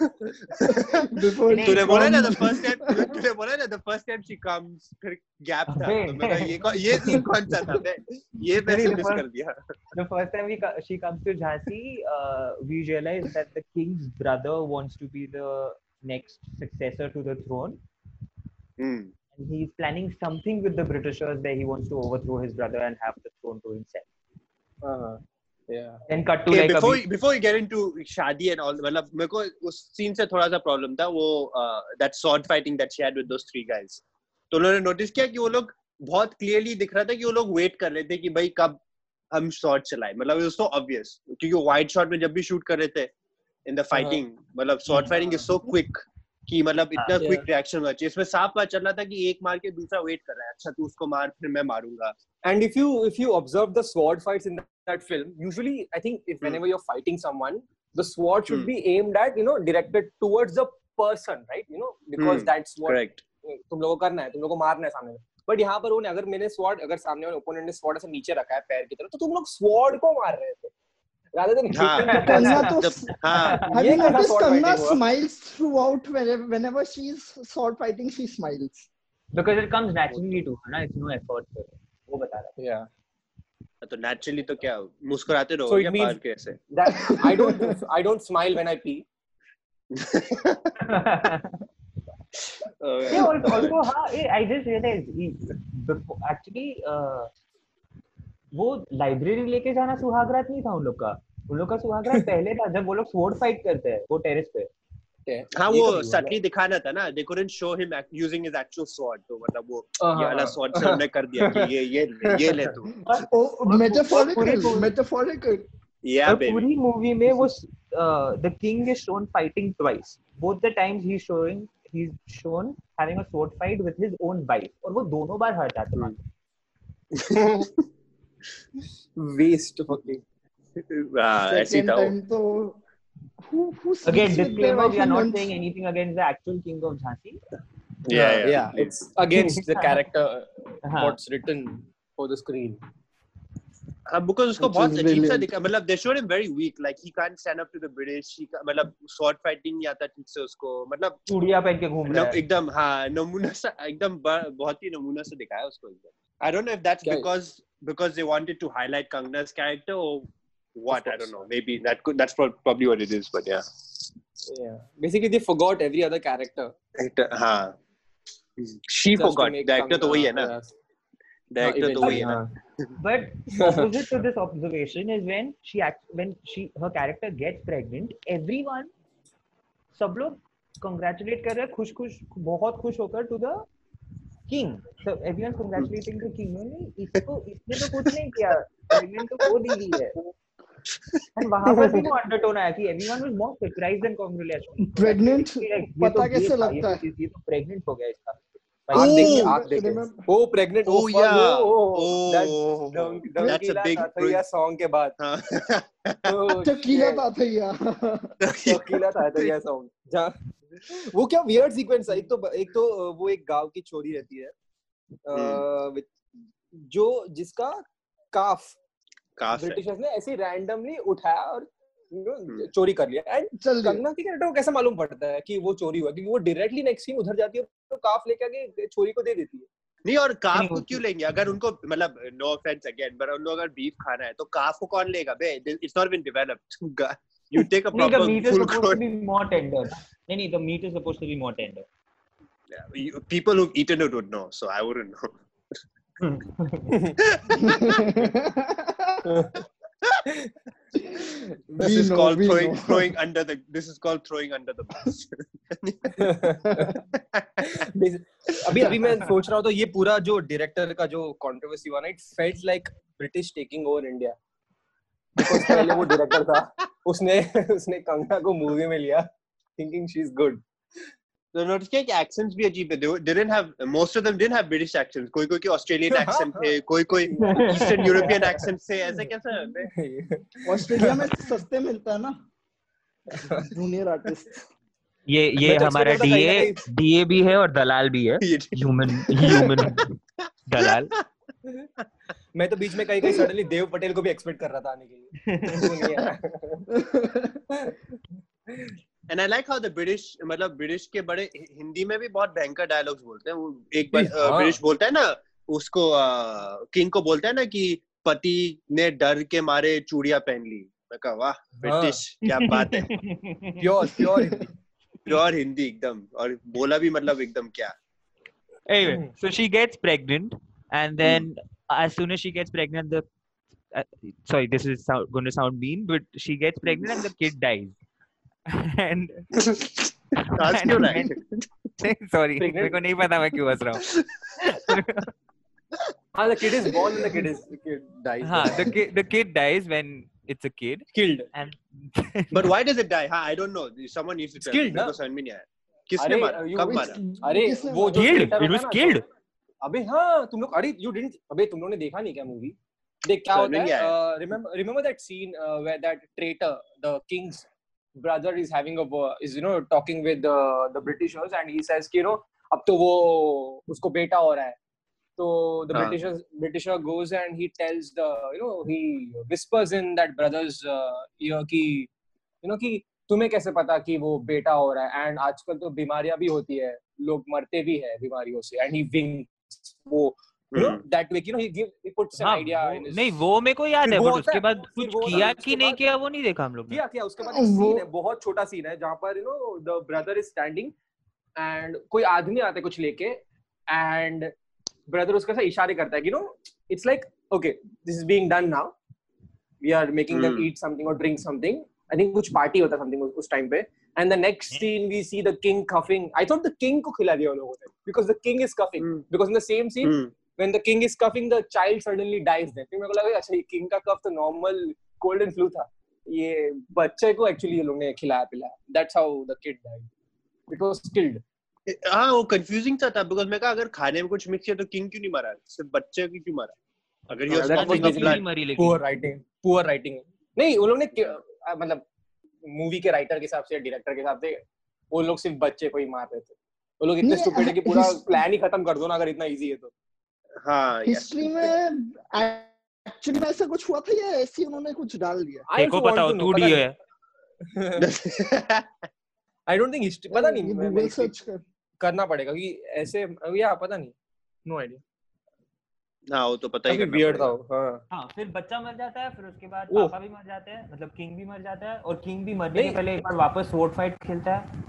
[SPEAKER 2] तूने बोला ना द फ़र्स्ट टाइम तूने बोला ना the first time she comes फिर गैप था। तो मेरा ये ये सीन कौन सा था? मैं ये मैंने मिस कर दिया।
[SPEAKER 4] The first time we she comes to Jhansi we realise that the king's brother wants to be the next successor to the throne and he is planning something with the Britishers that he wants to overthrow his brother and have the throne
[SPEAKER 1] yeah
[SPEAKER 4] Then cut to
[SPEAKER 2] Okay,
[SPEAKER 4] like
[SPEAKER 2] before
[SPEAKER 4] a
[SPEAKER 2] before you get into शादी and all मतलब मेरे को उस सीन से थोड़ा सा प्रॉब्लम था वो uh, that sword fighting that she had with those three guys. तो उन्होंने नोटिस किया कि वो लोग बहुत क्लियरली दिख रहा था कि वो लोग वेट कर रहे थे कि भाई कब हम शॉट चलाए मतलब इट सो ऑब्वियस क्योंकि वाइड शॉट में जब भी शूट कर रहे थे इन द फाइटिंग मतलब shot fighting is so quick कि मतलब इतना क्विक रिएक्शन होना चाहिए इसमें साफ़ पता चल रहा था कि एक मार के दूसरा वेट कर रहा है अच्छा तू उसको मार फिर मैं मारूँगा
[SPEAKER 1] and if you if you observe the sword fights in that, that film, usually I think if
[SPEAKER 2] Hmm.
[SPEAKER 1] whenever you're fighting someone, the sword should
[SPEAKER 2] Hmm.
[SPEAKER 1] be aimed at you know directed towards the person, right? You know because
[SPEAKER 2] Hmm.
[SPEAKER 1] that's what
[SPEAKER 2] correct
[SPEAKER 1] तुम लोगों को करना है तुम लोगों को मारना है सामने में बट यहाँ पर उन्हें अगर मैंने स्वॉर्ड अगर सामने वाले ओपोनेंट ने स्वॉर्ड ऐसे नीचे रखा है पैर की तरफ तो तुम लोग स्वॉर्ड को मार रहे थे rather than
[SPEAKER 2] हाँ,
[SPEAKER 1] hitting the
[SPEAKER 3] Kangna
[SPEAKER 1] person.
[SPEAKER 3] तो
[SPEAKER 2] जब हाँ
[SPEAKER 3] Have
[SPEAKER 1] ये
[SPEAKER 3] you
[SPEAKER 1] कैसा
[SPEAKER 3] noticed
[SPEAKER 1] sword
[SPEAKER 3] Kangna
[SPEAKER 1] fighting हुआ?
[SPEAKER 3] smiles throughout whenever whenever she's sword fighting she smiles.
[SPEAKER 4] because it comes naturally to her, na? It's no effort for her. वो बता रहा
[SPEAKER 1] yeah
[SPEAKER 2] तो नेचुरली तो क्या मुस्कुराते रहो
[SPEAKER 1] So it
[SPEAKER 2] क्या
[SPEAKER 1] means-
[SPEAKER 2] पार के ऐसे?
[SPEAKER 1] that I don't I don't smile when I pee.
[SPEAKER 4] था. Yeah, also, हाँ, I just realized actually uh, वो लाइब्रेरी लेके जाना सुहागरात नहीं था उन लोग का? उन लोग का सुहागरात पहले था जब वो लोग स्वॉर्ड फाइट करते हैं वो टेरेस पे।
[SPEAKER 2] हाँ।
[SPEAKER 1] ये
[SPEAKER 2] वो सटली दिखाना था ना दे couldn't show him act- using his actual sword तो मतलब वो
[SPEAKER 1] हाँ,
[SPEAKER 2] ये वाला
[SPEAKER 1] हाँ,
[SPEAKER 2] sword से उन्होंने कर दिया कि ये ये ये ले तू।
[SPEAKER 3] ओ मेटाफोरिकल मेटाफोरिकल
[SPEAKER 4] और पूरी मूवी में वो the king is shown fighting twice both the times he showing he is shown having a sword fight with his own wife और वो दोनों बार हार जाते हैं।
[SPEAKER 1] Waste fucking
[SPEAKER 2] हाँ ऐसे था
[SPEAKER 3] तो who who
[SPEAKER 4] Again,
[SPEAKER 3] sleeps with their
[SPEAKER 4] disclaimer:
[SPEAKER 3] wife
[SPEAKER 4] we are
[SPEAKER 3] in
[SPEAKER 4] not
[SPEAKER 3] months?
[SPEAKER 4] saying anything against the actual king of Jhansi.
[SPEAKER 2] yeah yeah
[SPEAKER 1] yeah it's against the character
[SPEAKER 4] हाँ.
[SPEAKER 1] what's written for the screen
[SPEAKER 2] हाँ because उसको
[SPEAKER 3] Which
[SPEAKER 2] बहुत
[SPEAKER 3] is
[SPEAKER 2] अजीब सा
[SPEAKER 3] brilliant.
[SPEAKER 2] दिखा मतलब they showed him very weak like he can't stand up to the British he ca- मतलब sword fighting नहीं आता ठीक से उसको मतलब
[SPEAKER 4] चूड़िया पहन के घूम रहा
[SPEAKER 2] न-
[SPEAKER 4] है
[SPEAKER 2] एकदम हाँ नमूना सा एकदम ब- बहुत ही नमूना से दिखाया उसको एकदम I don't know if that's
[SPEAKER 1] क्या-
[SPEAKER 2] because because they wanted to highlight Kangna's character or what I
[SPEAKER 1] course.
[SPEAKER 2] don't know maybe that could that's prob- probably what it is but yeah
[SPEAKER 1] yeah basically they forgot every other character
[SPEAKER 2] Actor- हाँ she
[SPEAKER 1] just to
[SPEAKER 2] forgot
[SPEAKER 1] make
[SPEAKER 2] the actor तो
[SPEAKER 1] Kangna-
[SPEAKER 2] वही है ना
[SPEAKER 1] yes.
[SPEAKER 2] the
[SPEAKER 1] हाँ,
[SPEAKER 2] actor तो वही है ना
[SPEAKER 1] eventually,
[SPEAKER 4] but opposite to this observation is when she act when she her character gets pregnant everyone सब लोग congratulate कर रहे हैं खुश खुश बहुत खुश होकर to the king so everyone's congratulating the king नहीं इसको इसने तो कुछ नहीं किया pregnant तो वो दीदी है and वो
[SPEAKER 1] क्या वियर्ड सीक्वेंस है एक तो एक तो वो एक गाँव की छोरी रहती है जो जिसका काफ ब्रिटिशर्स ने ऐसे रैंडमली उठाया और you know,
[SPEAKER 2] हम्म।
[SPEAKER 1] चोरी कर लिया। एंड कंगना के कैरेक्टर को कैसे मालूम पड़ता है कि वो चोरी हुआ? क्योंकि वो डायरेक्टली नेक्स्ट सीन उधर जाती है तो काफ लेके आके छोरी को दे देती है।
[SPEAKER 2] नहीं और काफ को क्यों लेंगे? अगर उनको मतलब नो ऑफेंस अगेन बट उन लोग अगर बीफ खाना है तो काफ को कौन लेगा? बे it's not been developed you take a
[SPEAKER 4] नहीं the
[SPEAKER 2] proper
[SPEAKER 4] meat is supposed to
[SPEAKER 2] grown
[SPEAKER 4] be more tender नहीं नहीं the meat is supposed to be more tender
[SPEAKER 2] you- people who've eaten it would know so i wouldn't know. this
[SPEAKER 3] We
[SPEAKER 2] is
[SPEAKER 3] know,
[SPEAKER 2] called throwing
[SPEAKER 3] know.
[SPEAKER 2] throwing under the this is called throwing under the bus.
[SPEAKER 1] अभी अभी मैं सोच रहा हूँ तो ये पूरा जो डायरेक्टर का जो कंट्रोवर्सी हुआ ना it felt like British taking over India पहले वो डायरेक्टर था उसने उसने कंगना को मूवी में लिया थिंकिंग शी इज़ गुड
[SPEAKER 2] तो नोटिस किया कि accents भी अजीब है। They were- they didn't have most of them didn't have british accents कोई कोई के ऑस्ट्रेलियन accent थे कोई कोई ईस्टर्न यूरोपियन accent थे ऐसे कैसे
[SPEAKER 3] ऑस्ट्रेलिया में सस्ते मिलता है ना। जूनियर आर्टिस्ट
[SPEAKER 4] ये ये
[SPEAKER 1] तो
[SPEAKER 4] हमारा डीए डीए भी है और दलाल भी है। ह्यूमन ह्यूमन दलाल।
[SPEAKER 1] मैं तो बीच में कहीं कहीं सडनली देव पटेल को भी एक्सपेक्ट कर रहा था आने के लिए।
[SPEAKER 2] And I like how the British मतलब ब्रिटिश के बड़े हिंदी में भी बहुत भयंकर डायलॉग्स बोलते हैं। वो एक बार
[SPEAKER 1] हाँ।
[SPEAKER 2] ब्रिटिश बोलता है ना उसको किंग को बोलता है ना कि पति ने डर के मारे चूड़ियाँ पहन ली। मैं कहा वाह ब्रिटिश क्या बात है।
[SPEAKER 1] प्योर प्योर
[SPEAKER 2] प्योर हिंदी एकदम और बोला भी मतलब एकदम क्या।
[SPEAKER 4] Anyway
[SPEAKER 1] Hmm.
[SPEAKER 4] so she gets pregnant and then as soon as she gets pregnant the uh, sorry this is sound, going to sound mean but she gets pregnant and the kid dies. And
[SPEAKER 2] आज क्यों है
[SPEAKER 4] sorry मेरे को नहीं पता मैं क्यों हंस रहा हूँ
[SPEAKER 1] हाँ the kid is born and the kid is the kid dies
[SPEAKER 4] हाँ the kid the kid dies when it's a kid
[SPEAKER 1] killed
[SPEAKER 4] and
[SPEAKER 2] but why does it die हाँ I don't know someone needs to tell मेरे
[SPEAKER 1] ना?
[SPEAKER 2] समझ में नहीं आया किसने मारा कब मारा
[SPEAKER 1] अरे वो जो
[SPEAKER 4] killed it was killed
[SPEAKER 1] अबे हाँ तुम लोग अरे यू डिडंट अबे तुम लोगों ने देखा नहीं क्या मूवी देख क्या होता है
[SPEAKER 2] आया।
[SPEAKER 1] Remember remember that scene where that traitor the king's brother is having a is you know talking with the the britishers and he says कि you know अब तो वो उसको बेटा हो रहा है तो the
[SPEAKER 2] हाँ।
[SPEAKER 1] britishers britisher goes and he tells the you know he whispers in that brother's uh, ear कि you know कि तुम्हें कैसे पता कि वो बेटा हो रहा है एंड आजकल तो बीमारियाँ भी होती है लोग मरते भी है बीमारियों से एंड ही विंक्स वो you know
[SPEAKER 2] hmm.
[SPEAKER 1] that way you know he give he puts an
[SPEAKER 4] हाँ,
[SPEAKER 1] idea
[SPEAKER 4] वो-
[SPEAKER 1] in his
[SPEAKER 4] नहीं वो मेरे को याद
[SPEAKER 1] फिर
[SPEAKER 4] है बट उसके बाद कुछ
[SPEAKER 1] है,
[SPEAKER 4] किया कि नहीं किया वो नहीं देखा हम लोग
[SPEAKER 1] किया किया उसके बाद एक सीन है बहुत छोटा सीन है जहाँ पर you know the brother is standing and कोई आदमी आता है कुछ लेके एंड ब्रदर उसका सा इशारे करता है कि no it's like okay this is being done now we are making them
[SPEAKER 2] Hmm.
[SPEAKER 1] Eat something और ड्रिंक समथिंग आई थिंक कुछ पार्टी होता समथिंग उस टाइम पे. And the next scene we see the king coughing I thought the king को खिला दिया उन लोगों ने because the king is coughing
[SPEAKER 2] Hmm.
[SPEAKER 1] Because in the same
[SPEAKER 2] scene
[SPEAKER 1] when the king is cuffing the child suddenly dies there. फिर मेरे को लगा अच्छा ये king का कफ तो normal cold and flu था. ये बच्चे को actually ये लोग ने खिलाया पिलाया। That's how the kid died. It was killed.
[SPEAKER 2] हाँ वो कंफ्यूजिंग सा था बिकॉज़ मैं कहा अगर खाने में कुछ मिक्स किया तो किंग क्यों नहीं मारा? सिर्फ़ बच्चे को क्यों मारा? अगर
[SPEAKER 1] हाँ,
[SPEAKER 2] ये उसका
[SPEAKER 4] मरी। लेकिन
[SPEAKER 1] poor writing poor writing. नहीं उन लोग ने मतलब मूवी के राइटर के हिसाब से डायरेक्टर के हिसाब से वो लोग सिर्फ़ बच्चे को ही मार रहे थे। वो लोग इतने स्टूपिड है कि पूरा प्लान ही खत्म कर दो ना अगर इतना इजी है तो।
[SPEAKER 2] हाँ
[SPEAKER 3] हिस्ट्री में एक्चुअली में ऐसा कुछ हुआ था या ऐसे उन्होंने कुछ डाल दिया?
[SPEAKER 4] देखो हो तू डी है।
[SPEAKER 1] I don't think history पता नहीं
[SPEAKER 3] गूगल सर्च कर।
[SPEAKER 1] करना पड़ेगा कि ऐसे या पता नहीं नो आइडिया
[SPEAKER 2] हाँ वो तो पता ही करना
[SPEAKER 1] था हाँ।
[SPEAKER 4] हाँ फिर बच्चा मर जाता है फिर उसके बाद पापा भी मर जाते हैं मतलब किंग भी मर जाता है और किंग भी मरने। के पहले एक बार वापस स्वॉर्ड फाइट खेलता है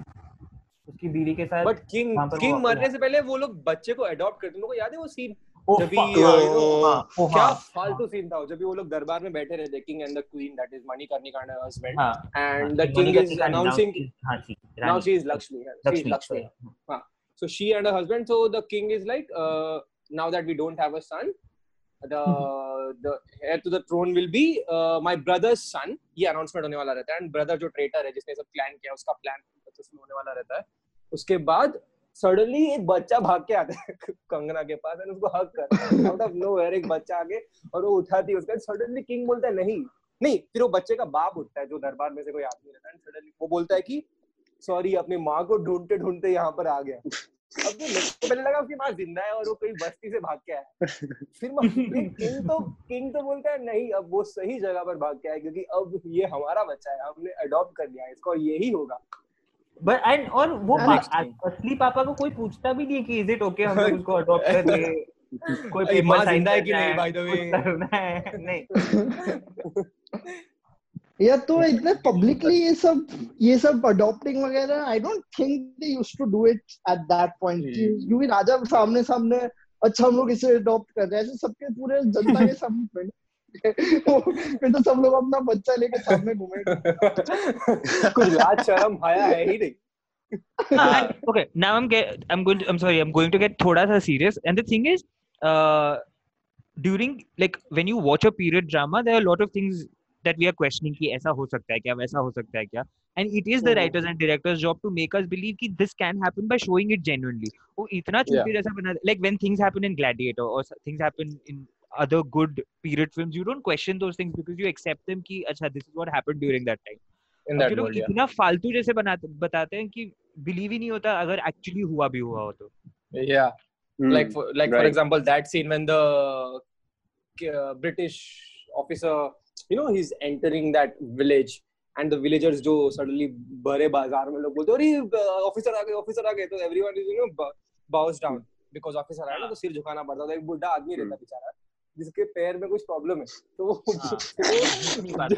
[SPEAKER 4] उसकी बीवी के साथ
[SPEAKER 1] बट किंग किंग मरने से पहले वो लोग बच्चे को अडॉप्ट करते हैं। उनको याद है वो सीन जब uh,
[SPEAKER 4] हाँ, हाँ,
[SPEAKER 1] क्या
[SPEAKER 4] हाँ,
[SPEAKER 1] फालतू सीन था जब वो लोग दरबार में बैठे रहते king and the queen that is Manikarnika and husband
[SPEAKER 4] हाँ,
[SPEAKER 1] एंड
[SPEAKER 4] हाँ,
[SPEAKER 1] द किंग इज़ अनाउंसिंग
[SPEAKER 4] हाँ, Rani,
[SPEAKER 1] she is lakshmi she is
[SPEAKER 4] Lakshmi,
[SPEAKER 1] lakshmi so she and her husband so the king is like uh, now that we don't have a son the the heir to the throne will be uh, my brother's son ये announcement होने वाला रहता है and brother जो traitor है जिसने सब प्लान किया उसका प्लान सक्सेसफुल होने वाला रहता है उसके बाद सडनली एक बच्चा भाग के आता है कंगना के पास एंड उसको हक कर आउट ऑफ़ नोवेयर एक बच्चा आके और वो उठाती है उसका सडनली किंग बोलता है, नहीं नहीं, फिर वो बच्चे का बाप उठता है जो दरबार में से कोई आदमी रहता है सडनली वो बोलता है कि सॉरी अपनी माँ को ढूंढते ढूंढते यहाँ पर आ गया। अब तो पहले लगा उसकी माँ ज़िंदा है और वो कोई बस्ती से भाग के आया फिर किंग तो किंग तो बोलता है, नहीं, अब वो सही जगह पर भाग के आया क्योंकि अब ये हमारा बच्चा है, हमने अडॉप्ट कर लिया इसको यही होगा।
[SPEAKER 4] But and और वो. असली पापा को कोई पूछता भी नहीं कि इज़ इट ओके हम उसको अडॉप्ट कर ले कोई पेपर साइन
[SPEAKER 1] ज़िंदा है कि नहीं, by the
[SPEAKER 4] कुछ
[SPEAKER 1] way?
[SPEAKER 4] करना है नहीं।
[SPEAKER 3] या तो इतने पब्लिकली ये सब ये सब अडॉप्टिंग वगैरह I don't think they used to do it at that point क्योंकि राजा सामने सामने अच्छा हम लोग इसे अडॉप्ट कर रहे हैं। ऐसे सबके पूरे जनता के सामने फिर तो सब लोग अपना बच्चा लेके सामने घूमे।
[SPEAKER 1] कुछ लाज शर्म हाया है ही नहीं।
[SPEAKER 4] Okay now I am I am going I am sorry I am going to get थोड़ा सा serious and the thing is during like when you watch a period drama there are lot of things that we are questioning कि ऐसा हो सकता है क्या वैसा हो सकता है क्या? And it is the writers and directors job to make us believe कि this can happen by showing it genuinely वो इतना छोटी जैसा बना like when things happen in Gladiator और things happen in other good period films you don't question those things because you accept them कि अच्छा this is what happened during that time
[SPEAKER 1] in that
[SPEAKER 4] ये
[SPEAKER 1] world yeah
[SPEAKER 4] इतना फालतू जैसे बनाते बताते हैं कि बिलीव ही नहीं होता अगर एक्चुअली हुआ भी हुआ हो तो
[SPEAKER 1] yeah
[SPEAKER 2] Hmm.
[SPEAKER 1] like for, like
[SPEAKER 2] right.
[SPEAKER 1] for example that scene when the uh, british officer you know he's entering that village and the villagers जो suddenly भरे बाज़ार में लोग बोलते अरे ऑफिसर आ गए ऑफिसर आ गए तो everyone is you know bows down because officer आया ना तो सिर झुकाना पड़ता था एक बुढ़ा आदमी रहता बेचारा जिसके पैर में कुछ प्रॉब्लम है तो वो
[SPEAKER 4] बात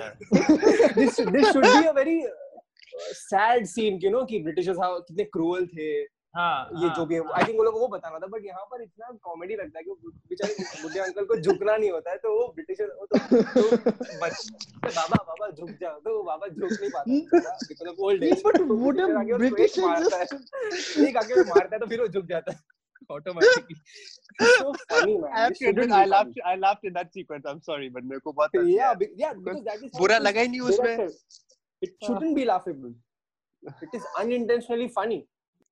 [SPEAKER 1] should be a very uh, sad scene you know कि ब्रिटिशर्स कितने क्रूअल थे।
[SPEAKER 4] हाँ
[SPEAKER 1] ये
[SPEAKER 4] हाँ,
[SPEAKER 1] जो भी है। आई थिंक वो लोग को वो बताना था बट यहाँ पर इतना कॉमेडी लगता है कि बेचारे बुढ़े अंकल को झुकना नहीं होता है तो वो ब्रिटिशर वो तो, तो बच- बाबा बाबा झुक जाओ तो वो बाबा झुक नहीं पाता of
[SPEAKER 3] old age a British
[SPEAKER 1] एक आगे मारता है तो फिर वो झुक जाता है। Automatically so funny man be
[SPEAKER 2] I laughed. I laughed in that sequence. I'm sorry, but मेरे को बहुत हँसी
[SPEAKER 1] yeah yeah because that is
[SPEAKER 2] बुरा लगा ही नहीं उसमें।
[SPEAKER 1] it shouldn't be laughable it is unintentionally funny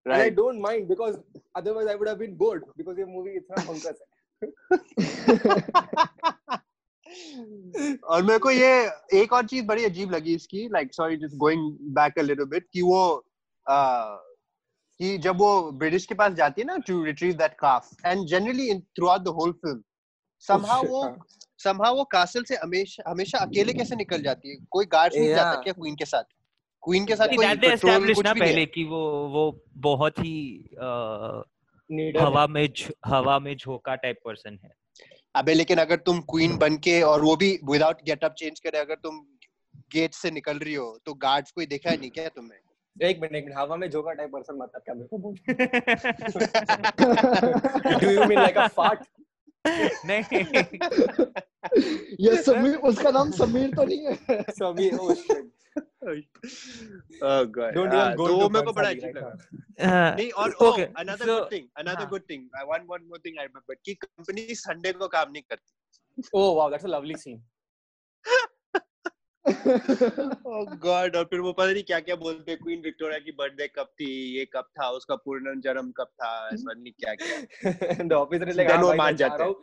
[SPEAKER 1] Right. and I don't mind because otherwise I would have been bored because ये movie इतना भंकस है
[SPEAKER 2] और मेरे को ये एक और चीज़ बड़ी अजीब लगी इसकी like sorry just going back a little bit कि वो आ, कि जब वो ब्रिटिश के पास जाती है ना to retrieve that calf and generally in throughout the whole film somehow वो
[SPEAKER 1] हाँ.
[SPEAKER 2] somehow वो कासल से हमेशा हमेशा अकेले कैसे निकल जाती है? कोई गार्ड नहीं जाता क्या क्वीन के साथ? क्वीन के साथ कोई कुछ
[SPEAKER 4] ना पहले कि वो वो बहुत ही हवा में हवा में झोंका टाइप पर्सन है।
[SPEAKER 2] अबे लेकिन अगर तुम क्वीन बन के और वो भी विदाउट गेटअप चेंज करे अगर तुम गेट से निकल रही हो तो गार्ड्स कोई देखा है नहीं क्या तुमने
[SPEAKER 1] एक मिनट एक मिनट हवा में झोंका टाइप पर्सन मतलब क्या मेरे को बोल। Do you mean like a fart
[SPEAKER 4] नहीं।
[SPEAKER 3] ये समीर उसका नाम समीर तो नहीं है।
[SPEAKER 1] Oh shit
[SPEAKER 2] oh god
[SPEAKER 1] Don't
[SPEAKER 2] हाँ, तो मेरे को बड़ा अजीब लगा।
[SPEAKER 4] हाँ,
[SPEAKER 2] नहीं और oh, good thing another
[SPEAKER 4] हाँ.
[SPEAKER 2] good thing I want one more thing I remember कि कंपनी संडे को काम नहीं करती।
[SPEAKER 1] ओह wow that's a lovely scene
[SPEAKER 2] oh god और फिर वो पता नहीं क्या क्या बोलते क्वीन विक्टोरिया की बर्थडे कब थी ये कब था उसका पुनर्जन्म कब था ऐसा नहीं क्या क्या
[SPEAKER 1] ऑफिसर इज़ लाइक
[SPEAKER 2] वो
[SPEAKER 1] हाँ
[SPEAKER 2] मान जाते हैं।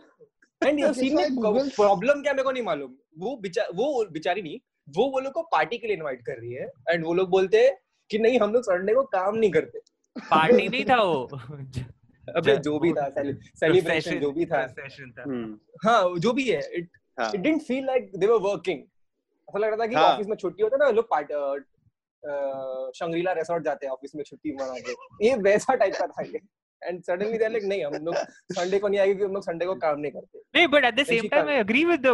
[SPEAKER 1] एंड ये सीन में प्रॉब्लम क्या मेरे को नहीं मालूम। वो बिचा वो बेचारी नहीं वो वो लोग को पार्टी के लिए इनवाइट कर रही है। एंड वो लोग बोलते हैं कि नहीं हम लोग संडे को काम नहीं करते।
[SPEAKER 4] पार्टी नहीं था वो।
[SPEAKER 1] अबे जो भी था सेलिब्रेशन जो भी था।
[SPEAKER 4] Procession था।
[SPEAKER 2] हम्म
[SPEAKER 1] हाँ जो भी है इट
[SPEAKER 2] हाँ।
[SPEAKER 1] It didn't feel like they were working ऐसा लग रहा था कि
[SPEAKER 2] हाँ।
[SPEAKER 1] ऑफ़िस में छुट्टी होता है ना लोग पार्ट शंग्रीला रिसोर्ट जाते हैं ऑफ़िस में छुट्टी मना के। ये वैसा टाइप का था ये। एंड सडनली दे लाइक नहीं हम लोग संडे को नहीं आएँगे क्योंकि हम लोग संडे को काम नहीं करते।
[SPEAKER 4] नहीं
[SPEAKER 1] but
[SPEAKER 4] at
[SPEAKER 1] the
[SPEAKER 4] same
[SPEAKER 1] time
[SPEAKER 4] I agree with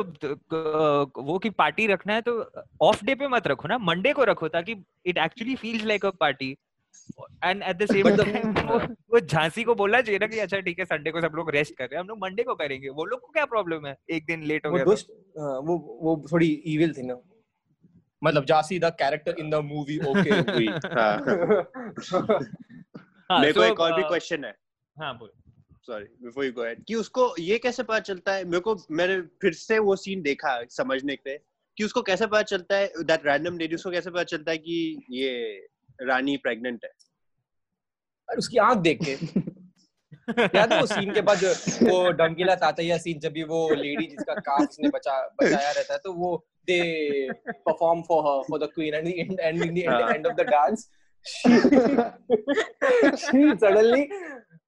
[SPEAKER 4] वो कि पार्टी रखना है तो ऑफ़ डे पे मत रखो ना मंडे को रखो ताकि it actually feels like a party and
[SPEAKER 1] at the
[SPEAKER 4] same time वो वो झांसी को बोलना चाहिए ना कि अच्छा ठीक है संडे को सब लोग रेस्ट कर रहे हैं। हम लोग मंडे को करेंगे। वो लोग को क्या प्रॉब्लम है? एक दिन लेट हो गया
[SPEAKER 1] हाँ, वो वो थोड़ी इविल थी ना। मतलब जासी the character in the movie okay
[SPEAKER 2] हुई। हाँ
[SPEAKER 4] हाँ,
[SPEAKER 2] मेरे को एक और भी क्वेश्चन है।
[SPEAKER 4] हाँ बोल।
[SPEAKER 2] Sorry before you go ahead कि उसको ये कैसे पता चलता है? मेरे को मैंने फिर से वो सीन देखा समझने के लिए। कि उसको कैसे पता चलता है? दैट रैंडम लेडी उसको कैसे पता चलता है कि ये रानी प्रेग्नेंट है
[SPEAKER 1] और उसकी आँख देख के याद है वो सीन के बाद जो- वो डंकीला तातैया सीन जब भी वो लेडी जिसका काफ उसने बचा बचाया रहता है तो वो they perform for her for the queen and and and in
[SPEAKER 2] the.
[SPEAKER 1] End of the dance she suddenly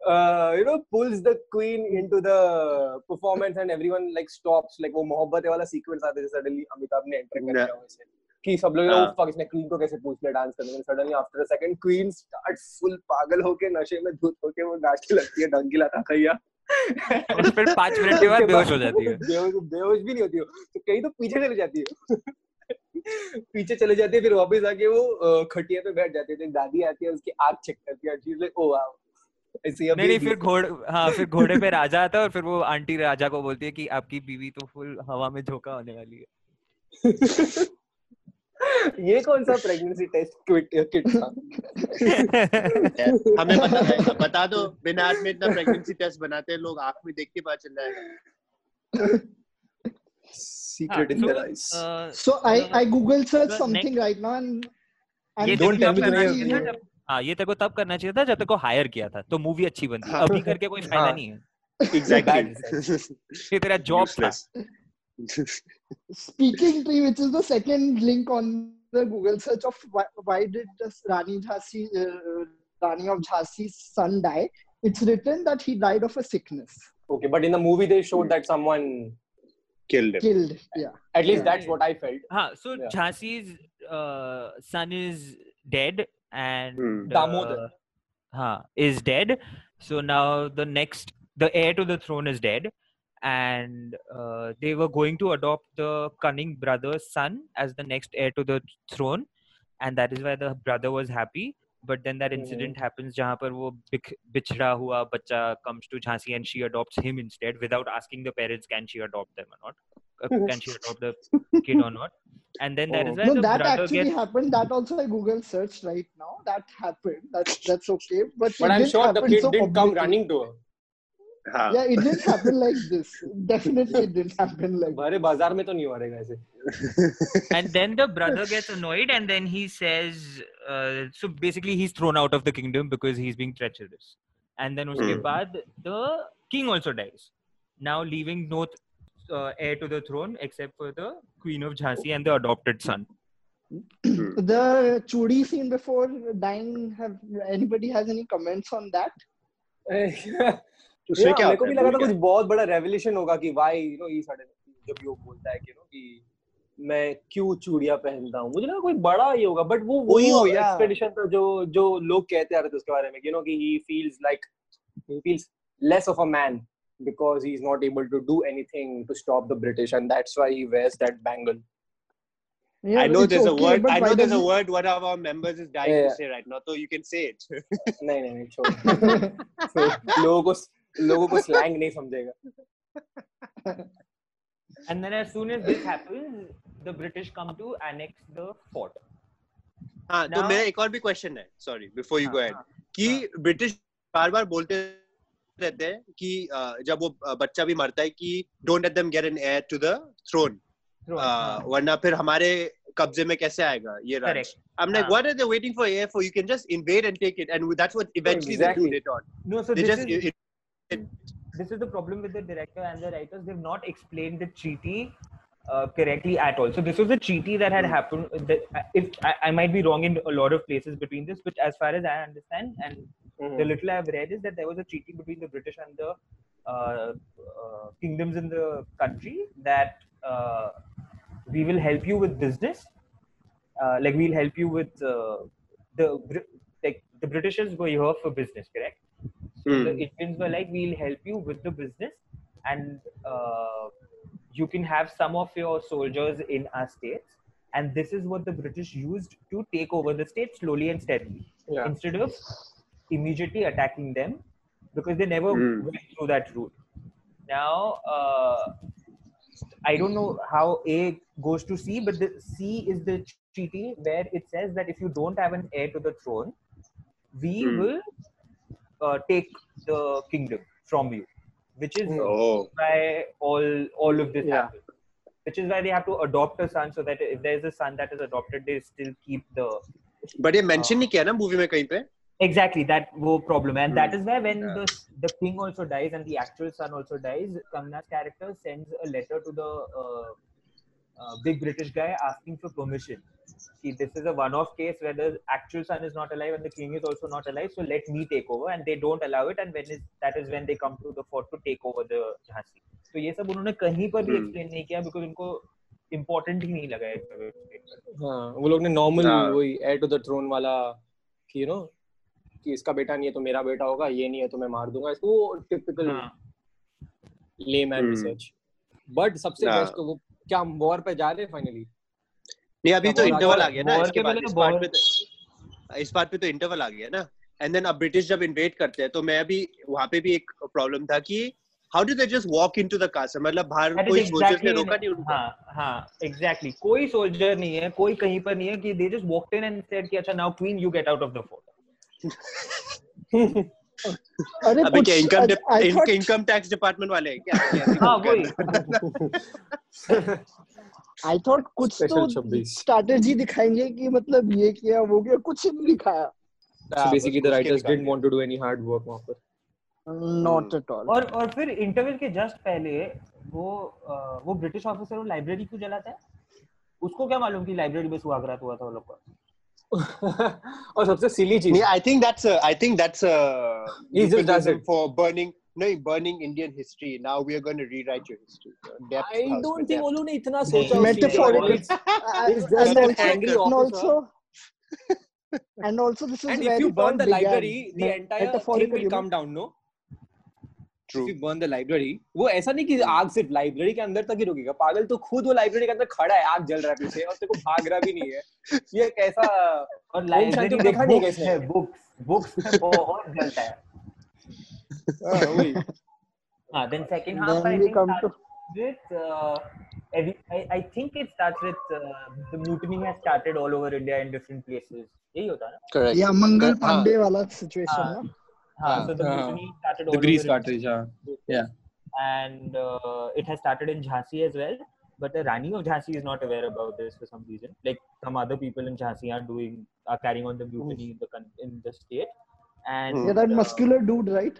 [SPEAKER 1] uh, you know pulls the queen into the performance and everyone like stops like वो मोहब्बत वाला सीक्वेंस आता है सडनली अमिताभ ने एंटर कर
[SPEAKER 2] Yeah.
[SPEAKER 1] दिया वैसे कि सब लोग
[SPEAKER 2] हाँ.
[SPEAKER 1] फक इसने क्वीन को कैसे पूछ लिया डांस करने में? Suddenly after a second queen start full पागल होके नशे में धुत होके वो नाचने लगती है डंकी लाता खैया
[SPEAKER 4] और फिर पाँच मिनट के बाद बेहोश हो जाती है।
[SPEAKER 1] बेहोश बेहोश भी नहीं होती हो। तो कहीं तो पीछे चली जाती है। पीछे चले जाती है फिर वापस आके वो खटिया पे बैठ जाती है। तो दादी आती है उसकी आग चेक करती है लाइक ओ वाओ
[SPEAKER 4] नहीं नहीं फिर घोड़े हाँ फिर घोड़े पे राजा आता है और फिर वो आंटी राजा को बोलती है कि आपकी बीवी तो फुल हवा में झोंका होने वाली है।
[SPEAKER 1] ये कौन सा प्रेगनेंसी टेस्ट किट किट था?
[SPEAKER 2] हमें पता है बता दो बिना आज में इतना प्रेगनेंसी टेस्ट बनाते हैं लोग आँख में देख के पता चल जाएगा।
[SPEAKER 1] Secret in their eyes
[SPEAKER 3] so I I Google search something right now and and
[SPEAKER 4] ये
[SPEAKER 1] don't
[SPEAKER 4] तेरे को
[SPEAKER 1] tell me
[SPEAKER 4] तब करना चाहिए था जब हाँ ये तेरे को तब करना चाहिए था जब तेरे को हायर किया था तो मूवी अच्छी बनती
[SPEAKER 2] हाँ।
[SPEAKER 4] अभी करके कोई फ़ायदा
[SPEAKER 1] हाँ।
[SPEAKER 4] नहीं है।
[SPEAKER 2] एग्जैक्टली
[SPEAKER 4] ये तेरा जॉब था।
[SPEAKER 3] Speaking tree, which is the second link on the Google search of why, why did this Rani Jhansi, uh, Rani of Jhansi's son die? It's written that he died of a sickness,
[SPEAKER 1] Okay, but in the movie they showed that someone
[SPEAKER 2] killed him
[SPEAKER 3] killed. Yeah.
[SPEAKER 1] at least
[SPEAKER 3] Yeah.
[SPEAKER 1] that's what I felt.
[SPEAKER 4] हाँ so
[SPEAKER 1] Yeah.
[SPEAKER 4] Jhansi's uh, son is dead and
[SPEAKER 2] Hmm.
[SPEAKER 1] Damodar.
[SPEAKER 4] uh, हाँ is dead so now the next the heir to the throne is dead and uh, they were going to adopt the cunning brother's son as the next heir to the throne and that is why the brother was happy. But then that
[SPEAKER 1] hmm.
[SPEAKER 4] incident mm-hmm. happens jahan par wo bichhda hua bacha comes to jhansi and she adopts him instead without asking the parents can she adopt them or not? Uh, can she adopt the kid or not? And then that
[SPEAKER 1] oh.
[SPEAKER 4] is why
[SPEAKER 3] no,
[SPEAKER 4] the
[SPEAKER 3] that
[SPEAKER 4] brother
[SPEAKER 3] actually
[SPEAKER 4] gets...
[SPEAKER 3] happened. That also i google searched right now. That happened. That's that's okay. But,
[SPEAKER 1] but i'm sure the kid
[SPEAKER 3] so
[SPEAKER 1] did come running to her
[SPEAKER 2] हाँ
[SPEAKER 3] Yeah, it didn't happen like this. Definitely, it didn't happen like.
[SPEAKER 1] हमारे बाजार में तो नहीं हो रहेगा ऐसे
[SPEAKER 4] and then the brother gets annoyed and then he says uh, so basically he's thrown out of the kingdom because he's being treacherous and then uske
[SPEAKER 2] Hmm.
[SPEAKER 4] baad the king also dies now leaving no uh, heir to the throne except for the queen of jhansi and the adopted son
[SPEAKER 3] The chudi scene before dying. Have anybody has any comments on that?
[SPEAKER 2] उसमें क्या
[SPEAKER 1] मेरे को भी लगा था कुछ बहुत बड़ा रेवोल्यूशन होगा कि why you know he sudden जब भी बोलता है कि नो कि मैं क्यों चूड़ियाँ पहनता हूँ मुझे लगा कोई बड़ा ये होगा बट वो
[SPEAKER 2] Oh,
[SPEAKER 1] एक्सपेडिशन था जो जो लोग कहते आ रहे थे उसके बारे में यू नो कि he feels like he feels less of a man because he's not able to do anything to stop the British, and that's why he wears that bangle.
[SPEAKER 3] Yeah,
[SPEAKER 2] I know there's a word. I know there's
[SPEAKER 3] does
[SPEAKER 2] a word one of our members is dying
[SPEAKER 1] Yeah.
[SPEAKER 2] to say right now, so you can say it.
[SPEAKER 1] नहीं नहीं नहीं छोड़ So, लोगों को लोगों को स्लैंग नहीं समझेगा
[SPEAKER 4] And then as soon as this happens, the British come to annex the fort.
[SPEAKER 2] हाँ तो मेरा एक और भी क्वेश्चन है सॉरी बिफोर यू
[SPEAKER 4] हाँ,
[SPEAKER 2] गो एड
[SPEAKER 4] हाँ,
[SPEAKER 2] कि ब्रिटिश बार बार बोलते रहते हैं कि अ, जब वो अ, बच्चा भी मरता है कि don't let them get an heir to the throne
[SPEAKER 4] Throne,
[SPEAKER 2] Uh,
[SPEAKER 4] हाँ,
[SPEAKER 2] वरना फिर हमारे कब्जे में कैसे आएगा ये राज्य
[SPEAKER 4] Correct.
[SPEAKER 2] I'm like
[SPEAKER 4] हाँ.
[SPEAKER 2] what are they waiting for air for you can just invade and take it and that's what eventually they
[SPEAKER 1] Exactly.
[SPEAKER 2] do later on
[SPEAKER 4] No, so
[SPEAKER 2] they
[SPEAKER 4] this is
[SPEAKER 2] it, it,
[SPEAKER 4] this is the problem with the director and the writers. They've not explained the treaty uh, correctly at all. So this was a treaty that had happened. That, uh, if I, I might be wrong in a lot of places between this, but as far as I understand, and the little I've read is that there was a treaty between the British and the uh, uh, kingdoms in the country that uh, we will help you with business. Uh, like we'll help you with uh, the like the Britishers were here for business, correct? So
[SPEAKER 2] Hmm.
[SPEAKER 4] the Indians were like, we'll help you with the business, and uh, you can have some of your soldiers in our states. And this is what the British used to take over the state slowly and steadily
[SPEAKER 1] Yeah.
[SPEAKER 4] instead of immediately attacking them because they never
[SPEAKER 2] Hmm.
[SPEAKER 4] went through that route. Now, uh, I don't know how A goes to C, but the C is the treaty where it says that if you don't have an heir to the throne, we
[SPEAKER 2] Hmm.
[SPEAKER 4] will uh, take the kingdom from you, which is
[SPEAKER 2] oh
[SPEAKER 4] why all all of this
[SPEAKER 1] Yeah.
[SPEAKER 4] happens. Which is why they have to adopt a son, so that if there is a son that is adopted, they still keep the
[SPEAKER 2] but ये mention नहीं किया ना मूवी में कहीं पे
[SPEAKER 4] exactly that wo problem and that
[SPEAKER 2] Hmm.
[SPEAKER 4] is where when
[SPEAKER 2] Yeah.
[SPEAKER 4] the the king also dies and the actual son also dies Kamna's character sends a letter to the uh, uh, big british guy asking for permission see this is a one-off case where the actual son is not alive and the king is also not alive so let me take over and they don't allow it and when is that is when they come to the fort to take over the jhansi तो ये सब उन्होंने कहीं पर भी
[SPEAKER 2] Hmm.
[SPEAKER 4] एक्सप्लेन नहीं किया बिकॉज़ उनको इम्पोर्टेंट ही नहीं लगा है
[SPEAKER 1] हाँ वो लोग ने नॉर्मल
[SPEAKER 2] हाँ.
[SPEAKER 1] वही एयर टू द थ्रोन वाला कि यू नो कि इसका बेटा नहीं है तो मेरा बेटा होगा ये नहीं है तो मैं मार दूँगा इसको टिपिकल
[SPEAKER 4] हाँ
[SPEAKER 1] lame and
[SPEAKER 2] Hmm.
[SPEAKER 1] Research but सबसे
[SPEAKER 2] हाँ.
[SPEAKER 1] बेस्ट तो वो क्या हम वॉर पे जा रहे हैं फाइनली
[SPEAKER 2] नहीं अभी तो इंटरवल आ गया ना इसके बाद इस
[SPEAKER 4] तो
[SPEAKER 2] पार्ट पे तो इस पार्ट पे तो इंटरवल आ गया ना। एंड देन अब ब्रिटिश जब इन्वेड करते हैं तो मैं अभी वहाँ पे भी एक प्रॉब्लम था कि how do they just walk into the castle मतलब बाहर कोई
[SPEAKER 4] exactly
[SPEAKER 2] ने रोका नहीं उनको?
[SPEAKER 4] हाँ हाँ एग्जैक्टली कोई सोल्जर नहीं है कोई कहीं पर नहीं है कि they just walked in and said कि अच्छा now queen you get out of the fort
[SPEAKER 3] अरे कुछ
[SPEAKER 2] क्या
[SPEAKER 3] income thought
[SPEAKER 2] income tax department वाले हैं क्या?
[SPEAKER 4] हाँ वही।
[SPEAKER 3] आई थॉट कुछ तो
[SPEAKER 1] 26.
[SPEAKER 3] स्ट्रैटेजी दिखाएँगे कि मतलब ये किया वो किया कुछ नहीं दिखाया।
[SPEAKER 1] The
[SPEAKER 2] उसके
[SPEAKER 1] writers
[SPEAKER 2] निकाल
[SPEAKER 1] didn't want to do any hard work वहाँ पर।
[SPEAKER 3] नॉट एट ऑल
[SPEAKER 4] और और फिर इंटरवल के जस्ट पहले वो वो ब्रिटिश ऑफिसर वो लाइब्रेरी क्यों जलाता है उसको क्या मालूम कि लाइब्रेरी में सुहागरात हुआ था वो लोग का?
[SPEAKER 1] और सबसे सिली चीज़।
[SPEAKER 2] Yeah, I think that's a, I think that's a
[SPEAKER 1] He just does
[SPEAKER 2] burning Indian history. Now we are going to rewrite your history. Depth
[SPEAKER 1] I
[SPEAKER 2] don't
[SPEAKER 1] think
[SPEAKER 2] depth.
[SPEAKER 1] वो लोग ने इतना सोचा उस चीज़ के बारे में।
[SPEAKER 3] metaphorically
[SPEAKER 1] He's just
[SPEAKER 3] and
[SPEAKER 1] an
[SPEAKER 3] also
[SPEAKER 1] angry
[SPEAKER 3] and also and also this is
[SPEAKER 1] And
[SPEAKER 3] where
[SPEAKER 1] if you burn the
[SPEAKER 3] began.
[SPEAKER 1] library, the entire thing will come down, no?
[SPEAKER 2] True.
[SPEAKER 1] If you burn the library, वो ऐसा नहीं कि आग सिर्फ़ लाइब्रेरी के अंदर तक ही रुकेगा पागल तो खुद वो लाइब्रेरी के अंदर खड़ा है आग जल रहा है पीछे और तेरे को भाग रहा भी नहीं है ये कैसा
[SPEAKER 4] और लाइब्रेरी
[SPEAKER 1] देखा नहीं कैसे?
[SPEAKER 4] है बुक्स बुक्स में जलता है
[SPEAKER 1] हाँ, वही
[SPEAKER 4] हाँ then second half
[SPEAKER 3] Then
[SPEAKER 4] I
[SPEAKER 3] we
[SPEAKER 4] think
[SPEAKER 3] come to-
[SPEAKER 4] starts with uh, every, I, I think it starts with uh, the mutiny has started all over India in different places यही होता है ना
[SPEAKER 2] Correct.
[SPEAKER 3] या मंगल
[SPEAKER 2] हाँ.
[SPEAKER 3] पांडे वाला सिचुएशन
[SPEAKER 4] हाँ.
[SPEAKER 3] ना
[SPEAKER 4] हाँ
[SPEAKER 1] हाँ,
[SPEAKER 4] so the
[SPEAKER 1] हाँ.
[SPEAKER 4] mutiny started all
[SPEAKER 1] the grease
[SPEAKER 4] over
[SPEAKER 1] cartridge हाँ yeah
[SPEAKER 4] and uh, it has started in Jhansi as well. But the Rani of Jhansi is not aware about this for some reason. Like some other people in Jhansi are doing, are carrying on the mutiny in the con- in the state. And
[SPEAKER 2] Hmm.
[SPEAKER 3] yeah that
[SPEAKER 4] uh,
[SPEAKER 3] muscular dude right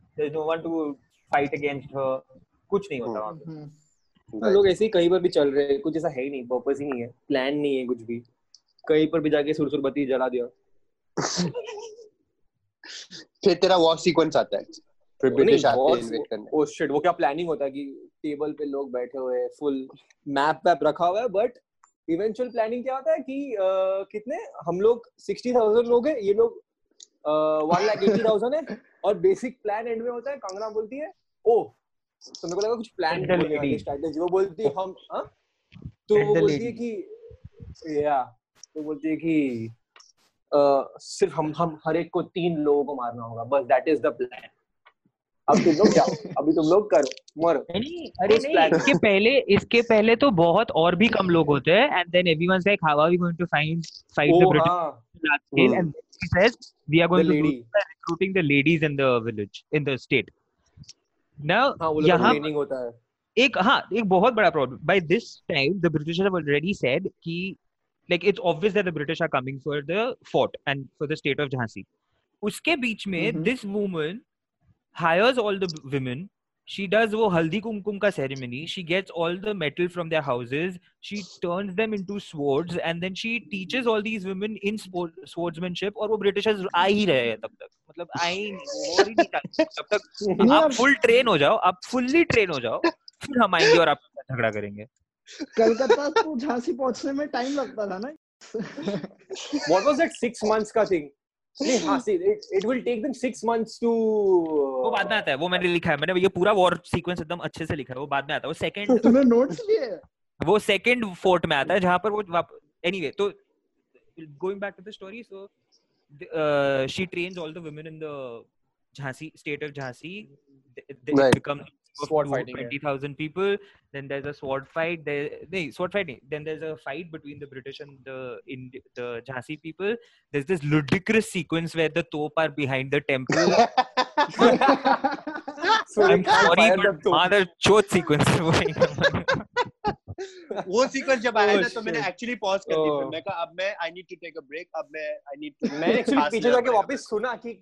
[SPEAKER 4] there is no one to fight against her. कुछ नहीं होता वहाँ पे।
[SPEAKER 1] हाँ, लोग ऐसे ही कहीं पर भी चल रहे हैं कुछ ऐसा है ही नहीं पर्पस ही नहीं है प्लान नहीं है कुछ भी। कहीं पर भी जाके सुरसुर बत्ती जला दिया।
[SPEAKER 2] फिर तेरा वॉर सीक्वेंस आता है। फिर ब्रिटिश आते हैं करने।
[SPEAKER 1] ओ शिट वो क्या प्लानिंग होता है कि टेबल पे लोग बैठे हुए हैं फुल मैप वैप रखा हुआ है बट इवेंचुअल प्लानिंग क्या होता है कि कितने? हम लोग सिक्सटी थाउज़ेंड लोग हैं ये लोग वन लाख एटी थाउज़ेंड है। और बेसिक प्लान एंड में होता है कंगना बोलती है ओ तो मेरे को लगा कुछ प्लान स्ट्रेटेजी वो बोलती है हम हाँ? तो वो बोलती है कि या तो बोलती है कि अ, सिर्फ़ हम हम हर एक को तीन लोगों को मारना होगा बस दैट इज़ द प्लान अब तुम लोग जाओ अभी तुम लोग करो मरो।
[SPEAKER 4] नहीं अरे नहीं इसके पहले इसके पहले तो बहुत और भी कम लोग होते हैं and then everyone's like how are we going to find fight
[SPEAKER 1] the
[SPEAKER 4] British
[SPEAKER 1] हाँ।
[SPEAKER 4] large scale.
[SPEAKER 2] Mm.
[SPEAKER 4] And she says, We are going the to do recruiting the ladies in the village, in the state. Now,
[SPEAKER 1] हाँ,
[SPEAKER 4] एक हाँ एक बहुत बड़ा problem by this time the British have already said कि like it's obvious that the British are coming for the fort and for the state of Jhansi उसके बीच में this woman hires all the women she does वो हल्दी कुमकुम का ceremony she gets all the metal from their houses she turns them into swords and then she teaches all these women in sport, swordsmanship और वो ब्रिटिशर्स आ ही रहे हैं तब तक मतलब आए ही नहीं और ही नहीं तब तक आप फुल ट्रेन हो जाओ आप फुल्ली ट्रेन हो जाओ फिर हम आएँगे और साथ झगड़ा करेंगे
[SPEAKER 3] कलकत्ता तो झांसी पहुँचने में टाइम लगता था ना
[SPEAKER 1] what was that six months का thing नहीं हाँ see it, it will take them six months
[SPEAKER 4] वो बाद में आता है वो मैंने लिखा है मैंने ये पूरा वॉर सीक्वेंस एकदम अच्छे से लिखा है वो बाद में आता है वो सेकंड
[SPEAKER 3] तूने नोट्स लिए
[SPEAKER 4] वो सेकंड फोर्ट में आता है जहाँ पर वो एनीवे तो going back to the story so she trains all the women in the Jhansi state
[SPEAKER 2] of
[SPEAKER 4] Jhansi.
[SPEAKER 1] Sword fighting, yeah.
[SPEAKER 4] 20,000 people then there's a sword fight there no, sword fight nahi. then there's a fight between the british and the in the Jhansi people there's this ludicrous sequence where the top are behind the temple
[SPEAKER 1] so
[SPEAKER 4] I'm sorry but mother choth sequence वो
[SPEAKER 2] सीक्वेंस जब आया
[SPEAKER 1] Oh,
[SPEAKER 2] ना तो मैंने एक्चुअली पॉज कर दी फिर
[SPEAKER 1] Oh.
[SPEAKER 2] मैं कहा अब मैं I need to take a break अब मैं आई नीड टू
[SPEAKER 1] मैंने एक्चुअली पीछे जाके वापस सुना कि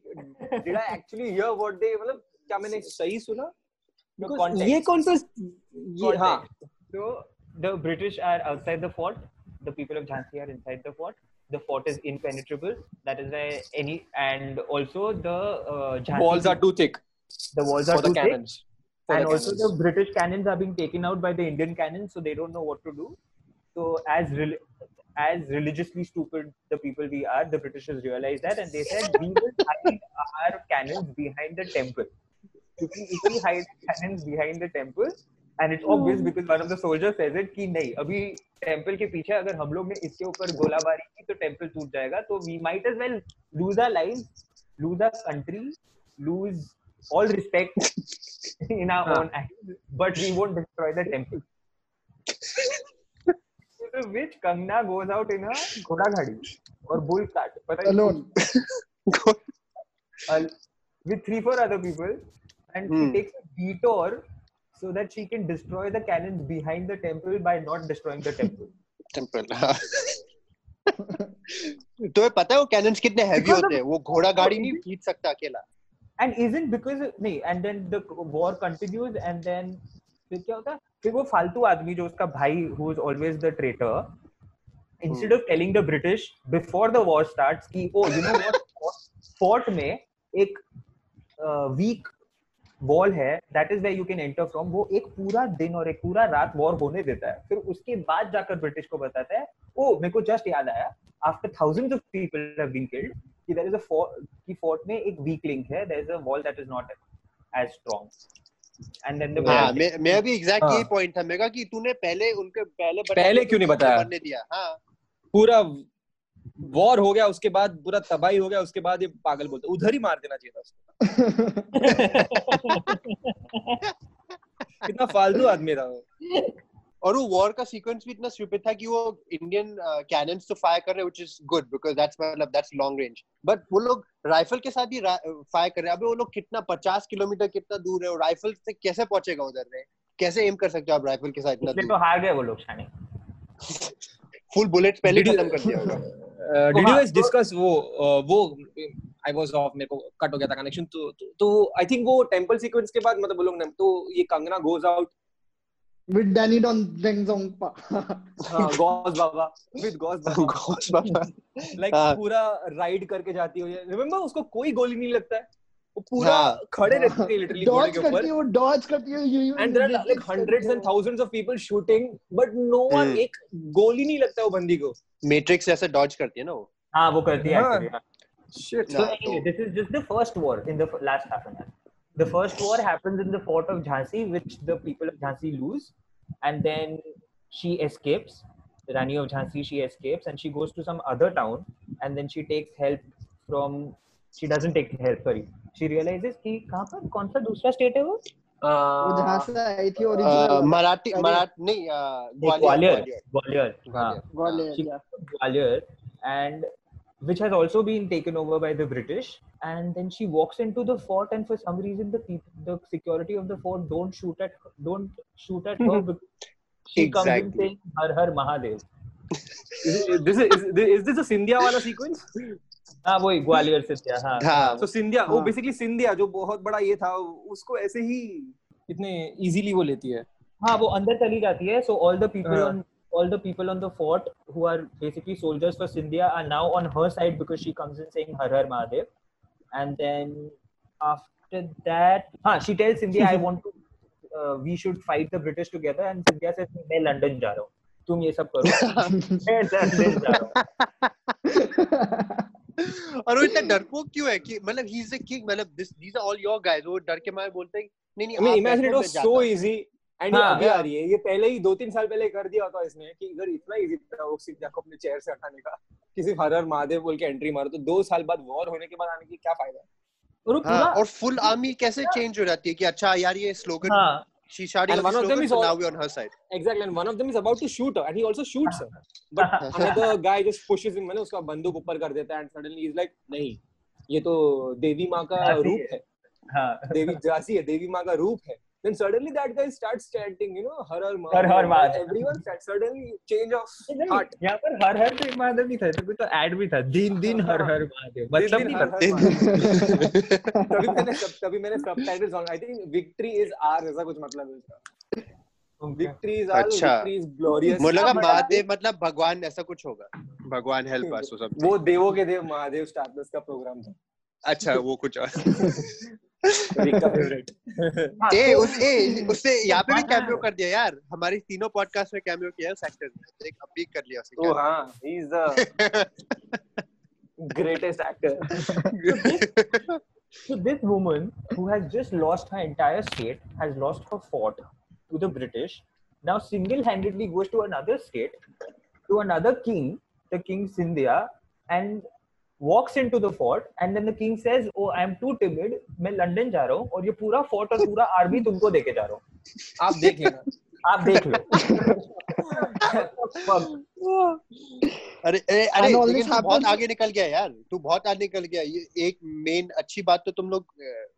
[SPEAKER 1] did I actually hear what they मतलब क्या मैंने सही सुना. ये कौन सा ये हाँ
[SPEAKER 4] So the British are outside the fort. The people of Jhansi are inside the fort. The fort is impenetrable. That is why any and also the uh, Jhansi
[SPEAKER 1] walls are too thick
[SPEAKER 4] the walls are
[SPEAKER 1] for the
[SPEAKER 4] too thick.
[SPEAKER 1] cannons for
[SPEAKER 4] and
[SPEAKER 1] the
[SPEAKER 4] also
[SPEAKER 1] cannons.
[SPEAKER 4] the British cannons are being taken out by the Indian cannons, so they don't know what to do. So as rel- as religiously stupid the people we are, the Britishers realized that, and they said we will hide our cannons behind the temple. क्योंकि इतनी high tension behind the temple and it's obvious because one of the soldiers says it कि नहीं अभी टेंपल के पीछे अगर हम लोग ने इसके ऊपर गोलाबारी की तो टेंपल टूट जाएगा तो we might as well lose our life lose our country lose all respect in our own and but we won't destroy the temple which Kangana goes out in a ghoda gaadi और बुल कार्ट पता है
[SPEAKER 3] alone
[SPEAKER 4] with three four and
[SPEAKER 2] Hmm.
[SPEAKER 4] she takes a detour so that she can destroy the cannons behind the temple by not destroying the temple.
[SPEAKER 2] Temple तुम्हें पता है वो कैनन्स कितने हैवी
[SPEAKER 4] Because
[SPEAKER 2] होते हैं वो घोड़ा गाड़ी नहीं खींच सकता अकेला
[SPEAKER 4] and isn't because नहीं and then the war continues and then फिर क्या होता है फिर वो फालतू आदमी जो उसका भाई who is always the traitor instead of telling the British before the war starts कि oh you know what fort में एक वीक वॉल है that is way you can enter from वो एक पूरा दिन और एक पूरा रात वॉर होने देता है। फिर उसके बाद जाकर ब्रिटिश को बताता है ओ मेरे को जस्ट याद आया after thousands of people have been killed कि देयर इज़ अ कि फोर्ट में एक वीक लिंक है there is a wall that is not as strong and then the
[SPEAKER 2] हाँ मैं मैं भी एग्जैक्ट
[SPEAKER 1] हाँ.
[SPEAKER 2] यही पॉइंट था कि तूने पहले उनके पहले
[SPEAKER 1] पहले क्यों नहीं बताया?
[SPEAKER 2] बनने दिया। हाँ।
[SPEAKER 1] पूरा वॉर हो गया उसके बाद पूरा तबाही हो गया उसके बाद ये पागल बोलते उधर ही मार देना चाहिए था उसको। कितना फालतू आदमी था वो।
[SPEAKER 2] और वो वॉर का सीक्वेंस भी इतना स्टूपिड था कि वो इंडियन कैनन्स तो फायर कर रहे which is good because that's मतलब दैट्स लॉन्ग रेंज बट वो लोग राइफल के साथ भी फायर कर रहे हैं। अबे वो लोग कितना 50 किलोमीटर कितना दूर है और राइफल से कैसे पहुंचेगा उधर में कैसे एम कर सकते हो आप राइफल के साथ इतना दूर?
[SPEAKER 4] तो हार गए वो लोग शाने।
[SPEAKER 2] फुल बुलेट्स पहले खत्म कर दिया होगा।
[SPEAKER 1] डिड यू
[SPEAKER 4] हाँ,
[SPEAKER 1] गाइस डिस्कस वो uh, वो आई वाज ऑफ़ मेरे को कट हो गया था कनेक्शन तो तो आई थिंक वो टेंपल सीक्वेंस के बाद मतलब वो लोग ने तो ये Kangana goes out
[SPEAKER 3] with Danny Don Deng Zongpa.
[SPEAKER 1] हाँ गॉस बाबा विद गॉस बाबा
[SPEAKER 2] घोष बाबा
[SPEAKER 1] लाइक
[SPEAKER 2] हाँ।
[SPEAKER 1] पूरा राइड करके जाती हो रिमेम्बर उसको कोई गोली नहीं लगता है वो पूरा
[SPEAKER 2] हाँ।
[SPEAKER 1] खड़े रहते हैं लिटरली के
[SPEAKER 3] करती है वो dodge करती है you you
[SPEAKER 1] and there are like hundreds and thousands of people shooting but no one
[SPEAKER 2] हम्म।
[SPEAKER 1] एक गोली नहीं लगता वो बंदी को
[SPEAKER 2] मैट्रिक्स जैसे डॉज करती है ना वो?
[SPEAKER 4] हाँ वो करती है
[SPEAKER 1] shit
[SPEAKER 4] so this is just the first war in the last half the first war happens in the fort of Jhansi which the people of Jhansi lose and then she escapes Rani of Jhansi she escapes and she goes to some other town and then she takes help from she doesn't take help sorry she realizes कि कहाँ पर कौन सा दूसरा स्टेट है वो?
[SPEAKER 3] वो जहाँ
[SPEAKER 1] uh,
[SPEAKER 3] से आई थी
[SPEAKER 2] मराठी मराठी नहीं
[SPEAKER 4] ग्वालियर.
[SPEAKER 2] ग्वालियर
[SPEAKER 4] ग्वालियर. हाँ. and which has also been taken over by the British. And then she walks into the fort, and for some reason, the people, the security of the fort don't shoot at her, don't shoot at her because she comes in saying Har Har Mahadev.
[SPEAKER 1] is, it- this is, is, is this a Scindia वाला sequence
[SPEAKER 4] हाँ वही ग्वालियर से था हाँ
[SPEAKER 2] हाँ
[SPEAKER 1] so Scindia वो
[SPEAKER 3] हाँ।
[SPEAKER 1] basically Scindia जो बहुत बड़ा ये था उसको ऐसे ही इतने easily वो लेती है
[SPEAKER 4] हाँ वो अंदर चली जाती है so all the people
[SPEAKER 1] हाँ.
[SPEAKER 4] on all the people on the fort who are basically soldiers for Scindia are now on her side because she comes in saying Har Har Mahadev and then after that हाँ she tells Scindia I want to uh, we should fight the British together and Scindia says मैं लंदन जा रहा हूँ तुम ये सब करो मैं लंदन जा रहा हूँ
[SPEAKER 2] और वो इतना डरपोक क्यों है कि मतलब ही इज़ द किंग मतलब this these are all your guys वो डर के मारे बोलते हैं नहीं नहीं
[SPEAKER 1] was
[SPEAKER 2] मैं जाता
[SPEAKER 1] so
[SPEAKER 2] हूँ।
[SPEAKER 1] easy and ये
[SPEAKER 4] हाँ,
[SPEAKER 1] अभी आ रही है। ये पहले ही दो तीन साल पहले कर दिया होता इसने कि अगर इतना इजी था वो सिद्धा को अपने चेयर से हटाने का किसी हर हर महादेव बोल के एंट्री मारो तो दो साल बाद वॉर होने के बाद आने की क्या फ़ायदा?
[SPEAKER 4] और वो
[SPEAKER 2] हाँ
[SPEAKER 4] पूरा
[SPEAKER 2] और फुल आर्मी कैसे चेंज हो जाती है कि अच्छा यार ये स्लोगन
[SPEAKER 4] हाँ।
[SPEAKER 2] शी शादी
[SPEAKER 1] And one of them is all-
[SPEAKER 2] now we on her side
[SPEAKER 1] exactly and one of them is about to shoot her and he also shoots her but another guy just pushes him मैंने उसका बंदूक ऊपर कर देता है and suddenly he's like नहीं ये तो देवी माँ का रूप
[SPEAKER 4] है।
[SPEAKER 1] है
[SPEAKER 4] हाँ
[SPEAKER 1] देवी जासी है देवी माँ का रूप है then suddenly that guy starts chanting you know har har
[SPEAKER 4] Har Har Mahadev.
[SPEAKER 1] everyone starts suddenly change of heart.
[SPEAKER 4] यहाँ पर हर हर तो महादेव नहीं था तो तो ऐड भी था दिन दिन हर हर महादेव मतलब नहीं था
[SPEAKER 1] महादेव। तभी मैंने तभी मैंने subtitles on I think victory is our ऐसा कुछ मतलब है उसका। विक्ट्री इज़ आर
[SPEAKER 2] अच्छा।
[SPEAKER 1] विक्ट्री इज़ ग्लोरियस
[SPEAKER 2] मुझे लगा महादेव मतलब भगवान ऐसा कुछ होगा। भगवान हेल्प अस और सब।
[SPEAKER 1] वो देवों के देव महादेव स्टार का प्रोग्राम था।
[SPEAKER 2] अच्छा वो कुछ
[SPEAKER 4] हाँ,
[SPEAKER 2] ए
[SPEAKER 4] तो-
[SPEAKER 2] उस ए उसने यहाँ पे भी
[SPEAKER 4] हाँ,
[SPEAKER 2] कैमियो
[SPEAKER 4] हाँ।
[SPEAKER 2] कर दिया यार हमारी तीनों पॉडकास्ट में कैमियो किया है उस एक्टर ने एक अब भी कर लिया उसने
[SPEAKER 1] तो हाँ he is the greatest actor
[SPEAKER 4] So this woman who has just lost her entire state has lost her fort to the British. Now single-handedly goes to another state, to another king, the King Sindhya, and walks into the fort. And then the king says, "Oh, I'm too timid. मैं लंदन जा रहा हूँ और ये पूरा fort और पूरा army तुमको देके जा रहा हूँ.
[SPEAKER 1] आप देख लेना
[SPEAKER 4] आप देख लो."
[SPEAKER 2] अरे अरे अरे लेकिन तू बहुत आगे निकल गया यार तू बहुत आगे निकल गया ये एक मेन अच्छी बात तो तुम लोग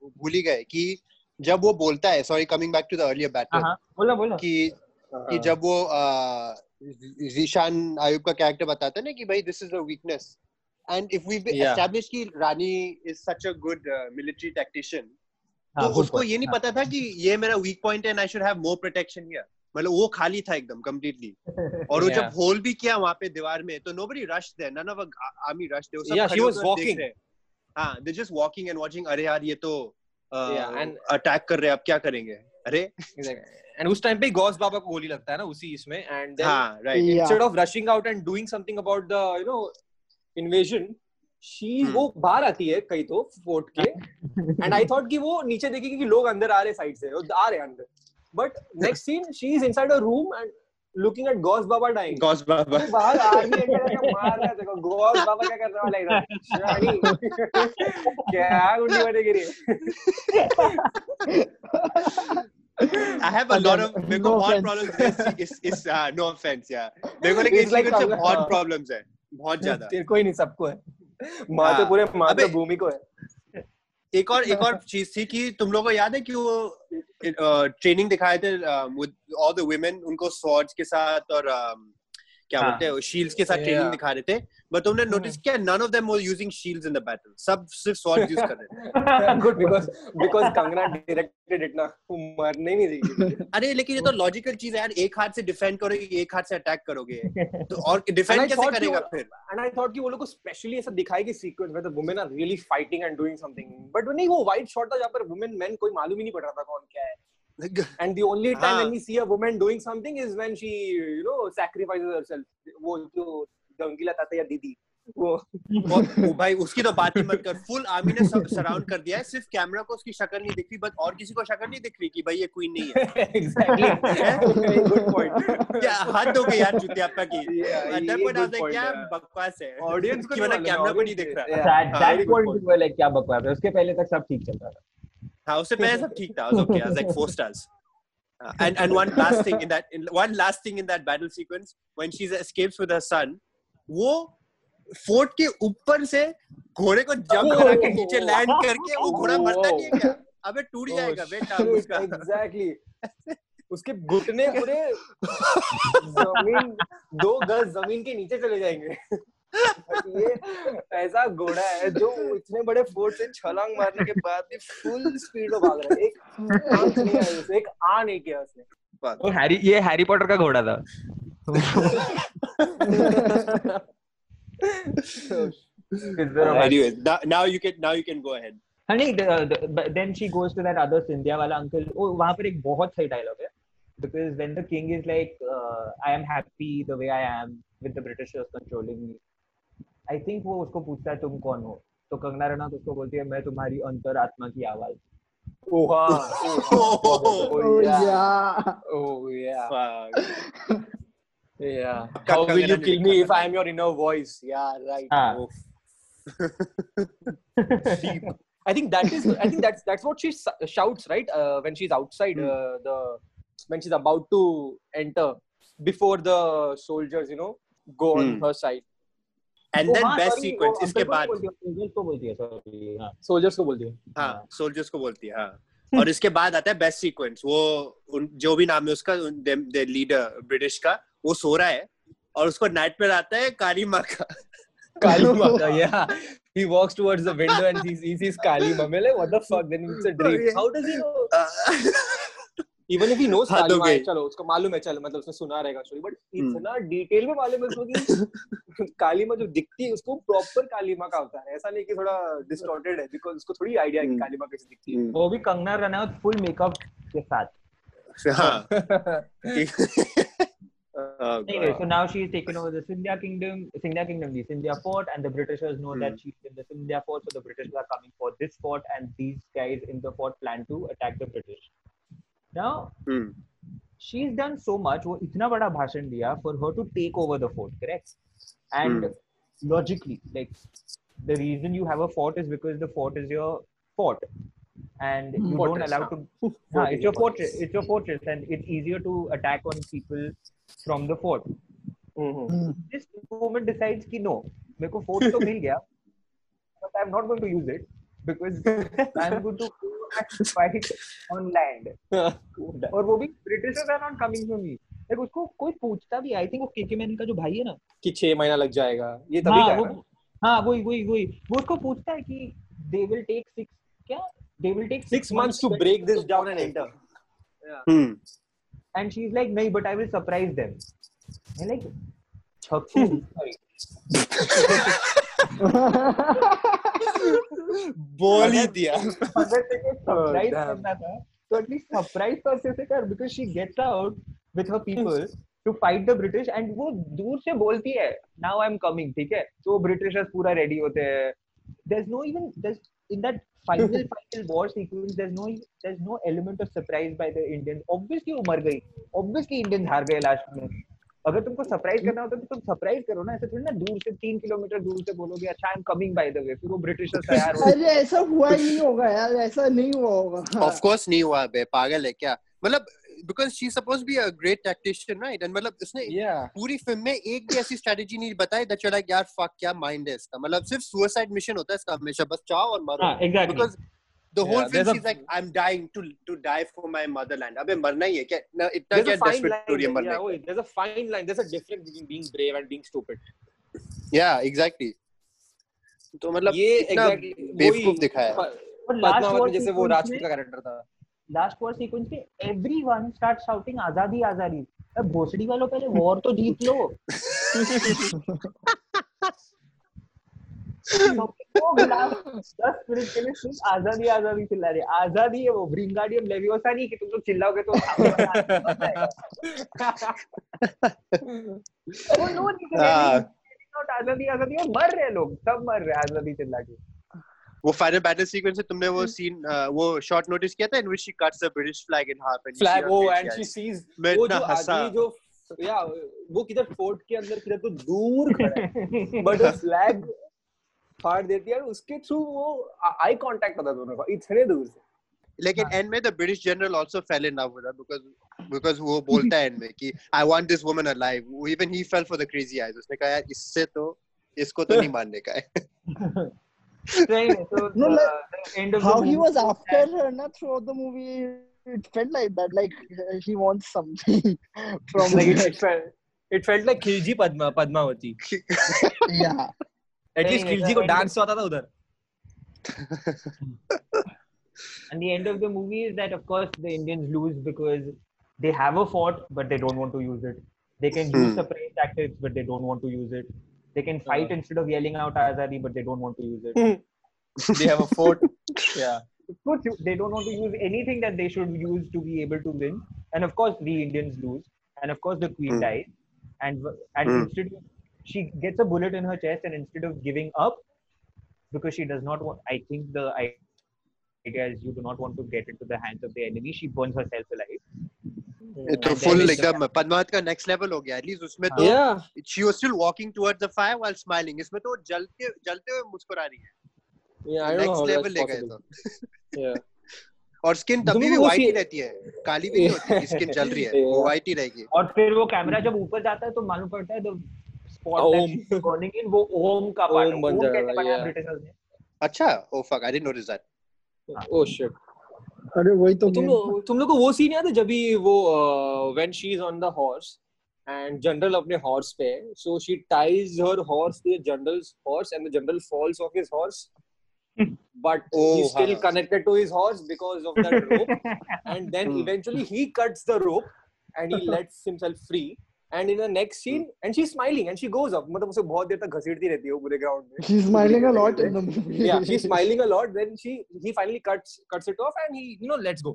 [SPEAKER 2] भूल ही गए कि जब वो बोलता है sorry coming back to the earlier
[SPEAKER 4] हाँ
[SPEAKER 2] बैटल
[SPEAKER 4] हाँ बोला बोला.
[SPEAKER 2] कि कि जब वो जीशान आयुब का कैरेक्टर बताता है ना कि भाई this is a weakness and if we
[SPEAKER 1] Yeah.
[SPEAKER 2] Establish कि Rani is such a good military tactician
[SPEAKER 4] हाँ,
[SPEAKER 2] तो
[SPEAKER 4] good
[SPEAKER 2] उसको
[SPEAKER 4] point.
[SPEAKER 2] ये नहीं
[SPEAKER 4] हाँ.
[SPEAKER 2] पता था कि ये मेरा वीक पॉइंट है and I should have more protection here मतलब वो खाली था एकदम कंप्लीटली और वो
[SPEAKER 1] Yeah.
[SPEAKER 2] जब होल भी किया वहाँ पे दीवार में तो nobody rush there none of army rush they वो सब
[SPEAKER 1] Yeah,
[SPEAKER 2] खड़े
[SPEAKER 1] she was
[SPEAKER 2] होकर. रहे हैं। They just walking and watching अरे यार ये तो
[SPEAKER 1] Yeah, and-
[SPEAKER 2] अटैक कर रहे हैं अब क्या करेंगे अरे
[SPEAKER 1] एंड उस टाइम पे गॉस बाबा को गोली लगता है ना उसी इसमें एंड देन
[SPEAKER 2] हाँ right
[SPEAKER 3] Yeah.
[SPEAKER 1] instead of rushing out and doing something invasion she
[SPEAKER 2] Hmm.
[SPEAKER 1] वो बाहर आती है कहीं तो फोर्ट के एंड आई थॉट कि वो नीचे देखेगी कि लोग अंदर आ रहे साइड से वो आ रहे अंदर। But next scene she is inside a room and looking at Ghaus Baba dying
[SPEAKER 2] Ghaus Baba
[SPEAKER 1] बाहर आर्मी मार रहा है देखो गॉस बाबा क्या करने वाला है इधर? क्या गुंडी बने गिरी
[SPEAKER 2] I have a lot of मेरे को
[SPEAKER 3] No
[SPEAKER 2] बहुत problems इस इस uh, no offense yeah मेरे को लेकिन
[SPEAKER 1] It's
[SPEAKER 2] इस
[SPEAKER 1] like some-
[SPEAKER 2] बहुत
[SPEAKER 1] हाँ.
[SPEAKER 2] problems है। बहुत ज़्यादा।
[SPEAKER 1] तेरे को ही नहीं सबको है। माँ तो
[SPEAKER 2] हाँ.
[SPEAKER 1] पूरे माँ तो भूमि को है।
[SPEAKER 2] एक और एक और चीज़ थी कि तुम लोगों को याद है कि वो ट्रेनिंग दिखाए थे विद ऑल द वुमेन उनको स्वॉर्ड्स के साथ और um, क्या
[SPEAKER 4] हाँ।
[SPEAKER 2] बोलते हैं शील्ड्स के साथ ट्रेनिंग दिखा रहे थे बट तुमने. नोटिस किया none of them were using shields in the battle सब सिर्फ़ स्वॉर्ड यूज़ कर रहे थे।
[SPEAKER 4] Good
[SPEAKER 1] because because Kangana directed it ना वो मरने नहीं देगी
[SPEAKER 2] अरे लेकिन ये तो लॉजिकल चीज़ है यार एक हाथ से डिफेंड करोगे एक हाथ से अटैक करोगे। तो और डिफेंड कैसे करेगा फिर?
[SPEAKER 1] and I thought कि वो लोग को स्पेशली ऐसा दिखाई कि सीक्वेंस में the women are really fighting and doing something but नहीं वो वाइट शॉट था जहाँ पर women men कोई मालूम ही नहीं पड़ रहा था कौन क्या है। And the only time
[SPEAKER 2] हाँ.
[SPEAKER 1] when we see a woman doing something is when she you know sacrifices herself वो जो गंगीला ताता या दीदी वो
[SPEAKER 2] और वो भाई उसकी तो बात ही मत कर फुल आर्मी ने सराउंड कर दिया है सिर्फ़ कैमरा को उसकी शक्ल नहीं दिख रही बट और किसी को शक्ल नहीं दिख रही कि भाई ये क्वीन नहीं है
[SPEAKER 1] exactly good point
[SPEAKER 2] क्या हद हो गई यार चुतियापा की was like,
[SPEAKER 1] point
[SPEAKER 2] क्या
[SPEAKER 1] है।
[SPEAKER 2] बकवास है
[SPEAKER 1] Audience को
[SPEAKER 2] मतलब कैमरा को नहीं दिख रहा
[SPEAKER 1] हाँ,
[SPEAKER 4] point
[SPEAKER 1] point.
[SPEAKER 4] like क्या बकवास है उसके पहले तक सब ठीक चल रहा था
[SPEAKER 2] हाँ उससे पहले सब ठीक था okay I was like four stars Uh, and and one last thing in that in, one last thing in that battle sequence when she escapes with her son वो फोर्ट के ऊपर से घोड़े को जंप करा के नीचे लैंड करके वो घोड़ा मरता नहीं है क्या अबे टूट जाएगा बेटा उसका
[SPEAKER 1] एग्जैक्टली उसके घुटने पूरे ज़मीन दो गज ज़मीन के नीचे चले जाएँगे ऐसा घोड़ा है जो इतने बड़े फोर्स से छलांग मारने के बाद भी फुल स्पीड में भाग रहा है। एक उसे एक आ नहीं किया उसने
[SPEAKER 4] वो हैरी ये हैरी पॉटर का घोड़ा था। King way controlling I think वो उसको पूछता है तुम कौन हो? तो कंगना रनौत उसको बोलती है मैं तुम्हारी अंतर आत्मा की आवाज़
[SPEAKER 1] outside before the soldiers you know go on side
[SPEAKER 2] and then best sequence इसके बाद
[SPEAKER 4] सोल्जर्स हाँ, को बोलती है हाँ,
[SPEAKER 1] हाँ।
[SPEAKER 2] सोल्जर्स को बोलती है। हाँ। और इसके बाद आता है बेस्ट सीक्वेंस वो उन, जो भी नाम है उसका दे, लीडर ब्रिटिश का वो सो रहा है और उसको नाइट पे आता है काली माँ का।
[SPEAKER 1] काली माँ का या he walks towards the window and he sees, काली माँ मिले what the fuck then it's a तो
[SPEAKER 2] dream
[SPEAKER 1] how does he know? Even if he knows
[SPEAKER 2] हाँ, तो
[SPEAKER 1] है, चलो उसको मालूम है चल मतलब उसने सुना रहेगा स्टोरी बट
[SPEAKER 2] हम्म।
[SPEAKER 1] इतना डिटेल में मालूम है उसको कि काली माँ जो दिखती है उसको प्रॉपर काली माँ का होता है ऐसा नहीं कि थोड़ा डिस्टॉर्टेड है बिकॉज़ उसको थोड़ी आइडिया है कि
[SPEAKER 2] हम्म।
[SPEAKER 1] काली माँ कैसे दिखती है
[SPEAKER 4] वो भी कंगना रनौत फुल मेकअप के साथ
[SPEAKER 2] हाँ Oh,
[SPEAKER 4] Anyway, so now she is taken over the Sindhya kingdom, Sindhya kingdom, the Sindhya fort, and the Britishers know that
[SPEAKER 2] Hmm.
[SPEAKER 4] she's in the Sindhya fort, so the Britishers are coming for this fort, and these guys in the fort plan to attack the British. Now,
[SPEAKER 2] Hmm.
[SPEAKER 4] she's done so much, वो इतना बड़ा भाषण दिया for her to take over the fort, correct? And
[SPEAKER 2] Hmm.
[SPEAKER 4] logically, like the reason you have a fort is because the fort is your fort, and you don't allow to.
[SPEAKER 1] Fort
[SPEAKER 4] हाँ, it's
[SPEAKER 1] your
[SPEAKER 4] fortress. It's your fortress, and it's easier to attack on people from the fort.
[SPEAKER 1] Mhm.
[SPEAKER 4] This woman decides कि no, मेरे को fort तो मिल गया, but I'm not going to use it because I'm going to fight on land. और वो भी Britishers are not coming for me. Like उसको कोई पूछता भी आई थिंक वो केके मैन का जो भाई है ना
[SPEAKER 1] कि छह महीना लग जाएगा ये तभी
[SPEAKER 4] हाँ
[SPEAKER 1] है
[SPEAKER 4] वो? हाँ वही वही वही वो उसको पूछता है कि they will take six क्या they will take
[SPEAKER 1] six months to break this down and enter
[SPEAKER 2] Hmm.
[SPEAKER 4] and she's like नहीं but I will surprise them मैं like छक्कू sorry
[SPEAKER 2] बोल ही दिया
[SPEAKER 4] अगर तेरे सरप्राइज़ करना था तो एटलीस्ट सरप्राइज़ तो अच्छे से कर because she gets out with her people to fight the British and वो दूर से बोलती है नाउ आई एम कमिंग ठीक है तो ब्रिटिशर्स पूरा रेडी होते हैं there's no even there's in that final final war sequence there's no there's no element of surprise by the Indians obviously वो मर गई obviously Indians हार गए लास्ट में अगर तुमको सरप्राइज़ करना होता तो तुम सरप्राइज़ करो ना ऐसे थोड़ी ना दूर से तीन किलोमीटर दूर से बोलोगे अच्छा I am coming by the way फिर वो तैयार हो
[SPEAKER 3] अरे ऐसा हुआ ही नहीं होगा यार ऐसा नहीं हुआ होगा।
[SPEAKER 2] ऑफ़ कोर्स नहीं हुआ बे पागल है क्या? मतलब because she suppose be a great tactician right and मतलब उसने
[SPEAKER 1] yeah.
[SPEAKER 2] पूरी फ़िल्म में एक भी ऐसी स्ट्रेटजी नहीं बताई दैट you're like यार फक क्या माइंड है इसका? मतलब सिर्फ़ सुसाइड मिशन होता है इसका हमेशा बस चाहो और मरो।
[SPEAKER 4] हाँ exactly
[SPEAKER 2] because the whole
[SPEAKER 1] Yeah,
[SPEAKER 2] film
[SPEAKER 1] there's a-
[SPEAKER 2] she's like I'm dying to to die for my motherland अबे मरना ही है क्या ना इतना
[SPEAKER 1] There's
[SPEAKER 2] क्या
[SPEAKER 1] a fine
[SPEAKER 2] desperate हो रही है. मरने
[SPEAKER 1] Yeah, wait, there's a fine line. There's a difference between being brave and being stupid.
[SPEAKER 2] yeah exactly तो मतलब
[SPEAKER 1] ये
[SPEAKER 2] इतना
[SPEAKER 1] exactly
[SPEAKER 2] बेवकूफ़ दिखाया
[SPEAKER 4] और लास्ट
[SPEAKER 1] पद्मावत
[SPEAKER 4] वॉर
[SPEAKER 1] जैसे वो राजपूत का कैरेक्टर था
[SPEAKER 4] लास्ट वॉर सीक्वेंस में everyone start shouting azadi azadi अब भोसड़ी वालों पहले वॉर तो जीत लो लोग last दस मिनट के लिए सिर्फ़ आज़ादी आज़ादी चिल्ला रहे हैं। आज़ादी है वो ब्रिंगाडियम लेवियोसा नहीं कि तुम लोग चिल्लाओगे तो वो नो
[SPEAKER 2] हाँ।
[SPEAKER 4] नॉट आज़ादी आज़ादी और मर रहे हैं लोग सब मर रहे हैं आज़ादी चिल्ला के।
[SPEAKER 2] वो फाइनल बैटल सीक्वेंस से तुमने वो सीन वो शॉट नोटिस किया था in which she cuts the British flag in half and
[SPEAKER 1] flag वो एंड शी सीज वो जो आदमी जो या वो किधर फोर्ट के अंदर किधर तो दूर खड़ा है। बट फ्लैग फाड़ देती है उसके थ्रू वो आई कांटेक्ट होता दोनों का इतने दूर से।
[SPEAKER 2] लेकिन हाँ। एंड में the British general also fell in love with her because because वो बोलता है एंड में कि I want this woman alive even he fell for the crazy eyes उसने कहा यार इससे तो इसको तो नहीं मानने का है।
[SPEAKER 4] नहीं तो
[SPEAKER 3] no
[SPEAKER 4] end of
[SPEAKER 3] how he was after ना through the movie it felt like that like he wants something from
[SPEAKER 1] it felt like Khilji Padma Padmavati
[SPEAKER 3] yeah.
[SPEAKER 1] At least
[SPEAKER 4] नहीं,
[SPEAKER 1] खिलजी को
[SPEAKER 4] ऐसा-
[SPEAKER 1] डांस तो आता था उधर
[SPEAKER 4] And the end of the movie is that, of course, the Indians lose because they have a fort, but they don't want to use it. They can use
[SPEAKER 2] Hmm.
[SPEAKER 4] surprise tactics, but they don't want to use it. They can fight
[SPEAKER 1] Uh.
[SPEAKER 4] instead of yelling out Azadi, but they don't want to use it.
[SPEAKER 1] they have a fort yeah
[SPEAKER 4] Of course, you- they don't want to use anything that they should use to be able to win. And of course, the Indians lose. And of course, the queen
[SPEAKER 2] Hmm.
[SPEAKER 4] dies. And and
[SPEAKER 2] Hmm.
[SPEAKER 4] instead, of, she gets a bullet in her chest, and instead of giving up, because she does not want, I think the idea is you do not want to get into the hands of the enemy. She burns herself alive.
[SPEAKER 2] ये तो
[SPEAKER 4] And
[SPEAKER 2] फुल
[SPEAKER 4] then-
[SPEAKER 2] एकदम पद्मावत का नेक्स्ट लेवल हो गया एटलीस्ट उसमें तो
[SPEAKER 1] yeah
[SPEAKER 2] she was still walking towards the fire while smiling इसमें तो जलते जलते हुए मुस्कुरा रही है
[SPEAKER 1] yeah I don't know how
[SPEAKER 2] next level
[SPEAKER 1] that's
[SPEAKER 2] ले गए
[SPEAKER 1] possible
[SPEAKER 2] तो
[SPEAKER 1] yeah
[SPEAKER 2] और स्किन तभी
[SPEAKER 1] तुमने
[SPEAKER 2] भी
[SPEAKER 1] वो
[SPEAKER 2] व्हाइट ही
[SPEAKER 1] सी-
[SPEAKER 2] रहती है काली भी नहीं होती स्किन जल रही है वो
[SPEAKER 1] Yeah.
[SPEAKER 2] व्हाइट ही रहेगी
[SPEAKER 4] और फिर वो कैमरा जब ऊपर जाता है तो मालूम पड़ता है the spot
[SPEAKER 1] Om.
[SPEAKER 4] Burning in वो ओम का पार्ट
[SPEAKER 1] ओम बन
[SPEAKER 4] ओम
[SPEAKER 1] जाएगा,
[SPEAKER 4] कैसे बनाया
[SPEAKER 1] yeah.
[SPEAKER 4] ब्रिटिशर्स ने
[SPEAKER 2] अच्छा ओ fuck I didn't notice that
[SPEAKER 1] oh shit
[SPEAKER 3] अरे वही तो
[SPEAKER 1] तुम
[SPEAKER 3] main-
[SPEAKER 1] लोग तुम लोग को वो सीन याद है जब भी वो when she is on the horse and general अपने हॉर्स पे so she ties her horse to the general's horse and the general falls off his horse but
[SPEAKER 2] Oh,
[SPEAKER 1] he's still
[SPEAKER 2] हाँ.
[SPEAKER 1] connected to his horse because of that rope and then
[SPEAKER 2] Hmm.
[SPEAKER 1] eventually he cuts the rope and he lets himself free and in the next scene and she's smiling and she goes up. मतलब उसे बहुत देर तक घसीटती रहती है वो पूरे ग्राउंड में।
[SPEAKER 3] He's smiling a lot in the movie.
[SPEAKER 1] yeah she's smiling a lot. Then she he finally cuts cuts it off and he you know lets go.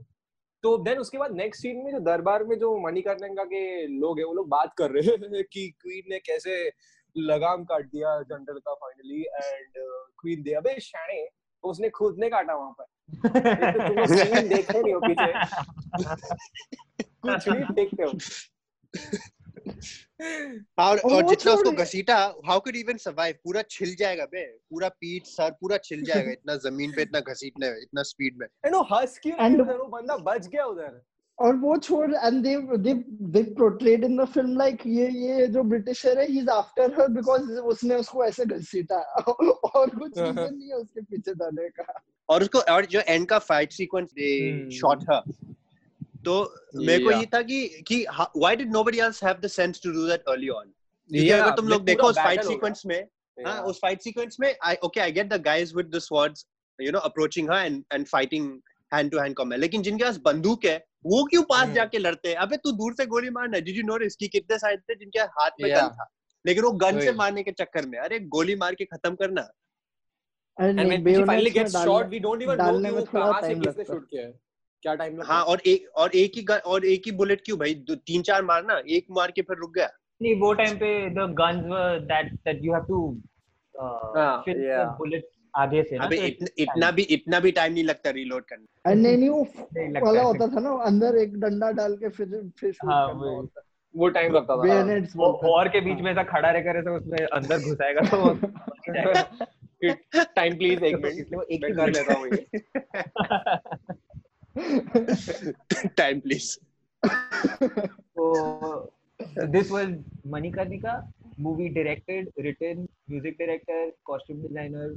[SPEAKER 1] तो देन उसके बाद नेक्स्ट सीन में जो दरबार में जो मणिकर्णिका के लोग हैं वो लोग बात कर रहे हैं कि क्वीन ने कैसे लगाम काट दिया जनरल का फाइनली एंड क्वीन दे अबे शाणे तो उसने खुद ने काटा वहाँ पर। तो तुम लोग सीन देख रहे नहीं हो पीछे। कुछ नहीं देखते हो।
[SPEAKER 2] और
[SPEAKER 3] और
[SPEAKER 2] जितना उसको घसीटा हाउ कुड इवन सर्वाइव पूरा छिल जाएगा बे। पूरा पीठ सर पूरा छिल जाएगा इतना ज़मीन पे इतना घसीटने इतना स्पीड में।
[SPEAKER 1] एंड वो हंस क्यों
[SPEAKER 3] And-
[SPEAKER 1] वो बंदा बच गया उधर।
[SPEAKER 3] और वो छोड़ they they they portrayed in the film like ये ये जो ब्रिटिशर है he's after her because उसने उसको ऐसे घसीटा। और कुछ रीजन नहीं है उसके पीछे जाने का।
[SPEAKER 2] और उसको और जो एंड का fight sequence
[SPEAKER 1] they.
[SPEAKER 2] Shot her तो मेरे को ये था कि कि why did nobody else have the sense to do that early on क्योंकि
[SPEAKER 1] Yeah,
[SPEAKER 2] अगर तुम लोग देखो उस फाइट सीक्वेंस में हाँ। उस फाइट सीक्वेंस में I okay I get the guys with the swords you know approaching her and and fighting hand to hand combat लेकिन जिनके पास बंदूक है वो क्यों पास। जाके लड़ते हैं? अबे तू दूर से गोली मारना डिड यू नोटिस कि कितने साइड थे? जिनके हाथ में गन था। लेकिन वो गन से मारने के चक्कर में अरे गोली मार के खत्म करना।
[SPEAKER 1] And
[SPEAKER 3] नहीं
[SPEAKER 1] when she finally gets shot, we don't even know कि वो कहाँ से किसने शूट किया है। क्या टाइम लगा
[SPEAKER 2] हाँ और एक और एक ही गन और एक ही बुलेट क्यों भाई? दो, तीन चार मारना एक मार के फिर रुक गया।
[SPEAKER 4] नहीं वो टाइम पे the guns were that that you have to
[SPEAKER 1] हाँ, yeah.
[SPEAKER 4] बुलेट आगे से ना
[SPEAKER 2] अबे
[SPEAKER 4] तो
[SPEAKER 2] इतना इतना भी इतना भी टाइम नहीं लगता रीलोड करने
[SPEAKER 3] नहीं नहीं वो वाला होता था ना अंदर एक डंडा डाल के फिर फिर
[SPEAKER 4] हाँ,
[SPEAKER 1] वो टाइम लगता था।
[SPEAKER 4] वो और के बीच में ऐसा खड़ा रहकर ऐसे उसमें अंदर घुसाएगा तो
[SPEAKER 1] टाइम प्लीज़ एक मिनट
[SPEAKER 4] इसलिए वो एक ही
[SPEAKER 1] कर लेता हूँ।
[SPEAKER 2] टाइम प्लीज़
[SPEAKER 4] तो this was Manikarnika movie directed written music director costume designer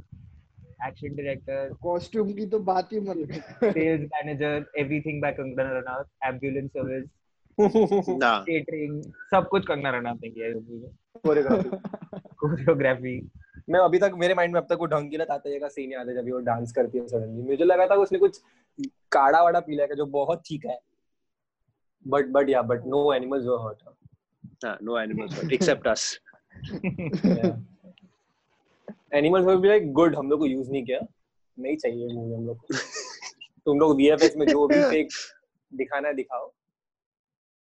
[SPEAKER 4] action director
[SPEAKER 3] costume की तो बात ही मत
[SPEAKER 4] sales manager everything by Kangana Ranaut ambulance service catering सब कुछ कंगना रनौत ने किया है मूवी में।
[SPEAKER 1] कोरियोग्राफी मैं अभी तक मेरे माइंड में अब तक वो ढंग की ना आता है सीन याद है जब वो डांस करती है सडनली मुझे लगा था उसने कुछ काढ़ा वाड़ा पी लिया जो बहुत ठीक है। But but yeah but no animals were hurt
[SPEAKER 2] हाँ no animals except us
[SPEAKER 1] animals were be like good हम लोग को यूज़ नहीं किया। नहीं चाहिए मूवी हम लोग को। तुम लोग वीएफएक्स में जो भी फेक दिखाना है दिखाओ।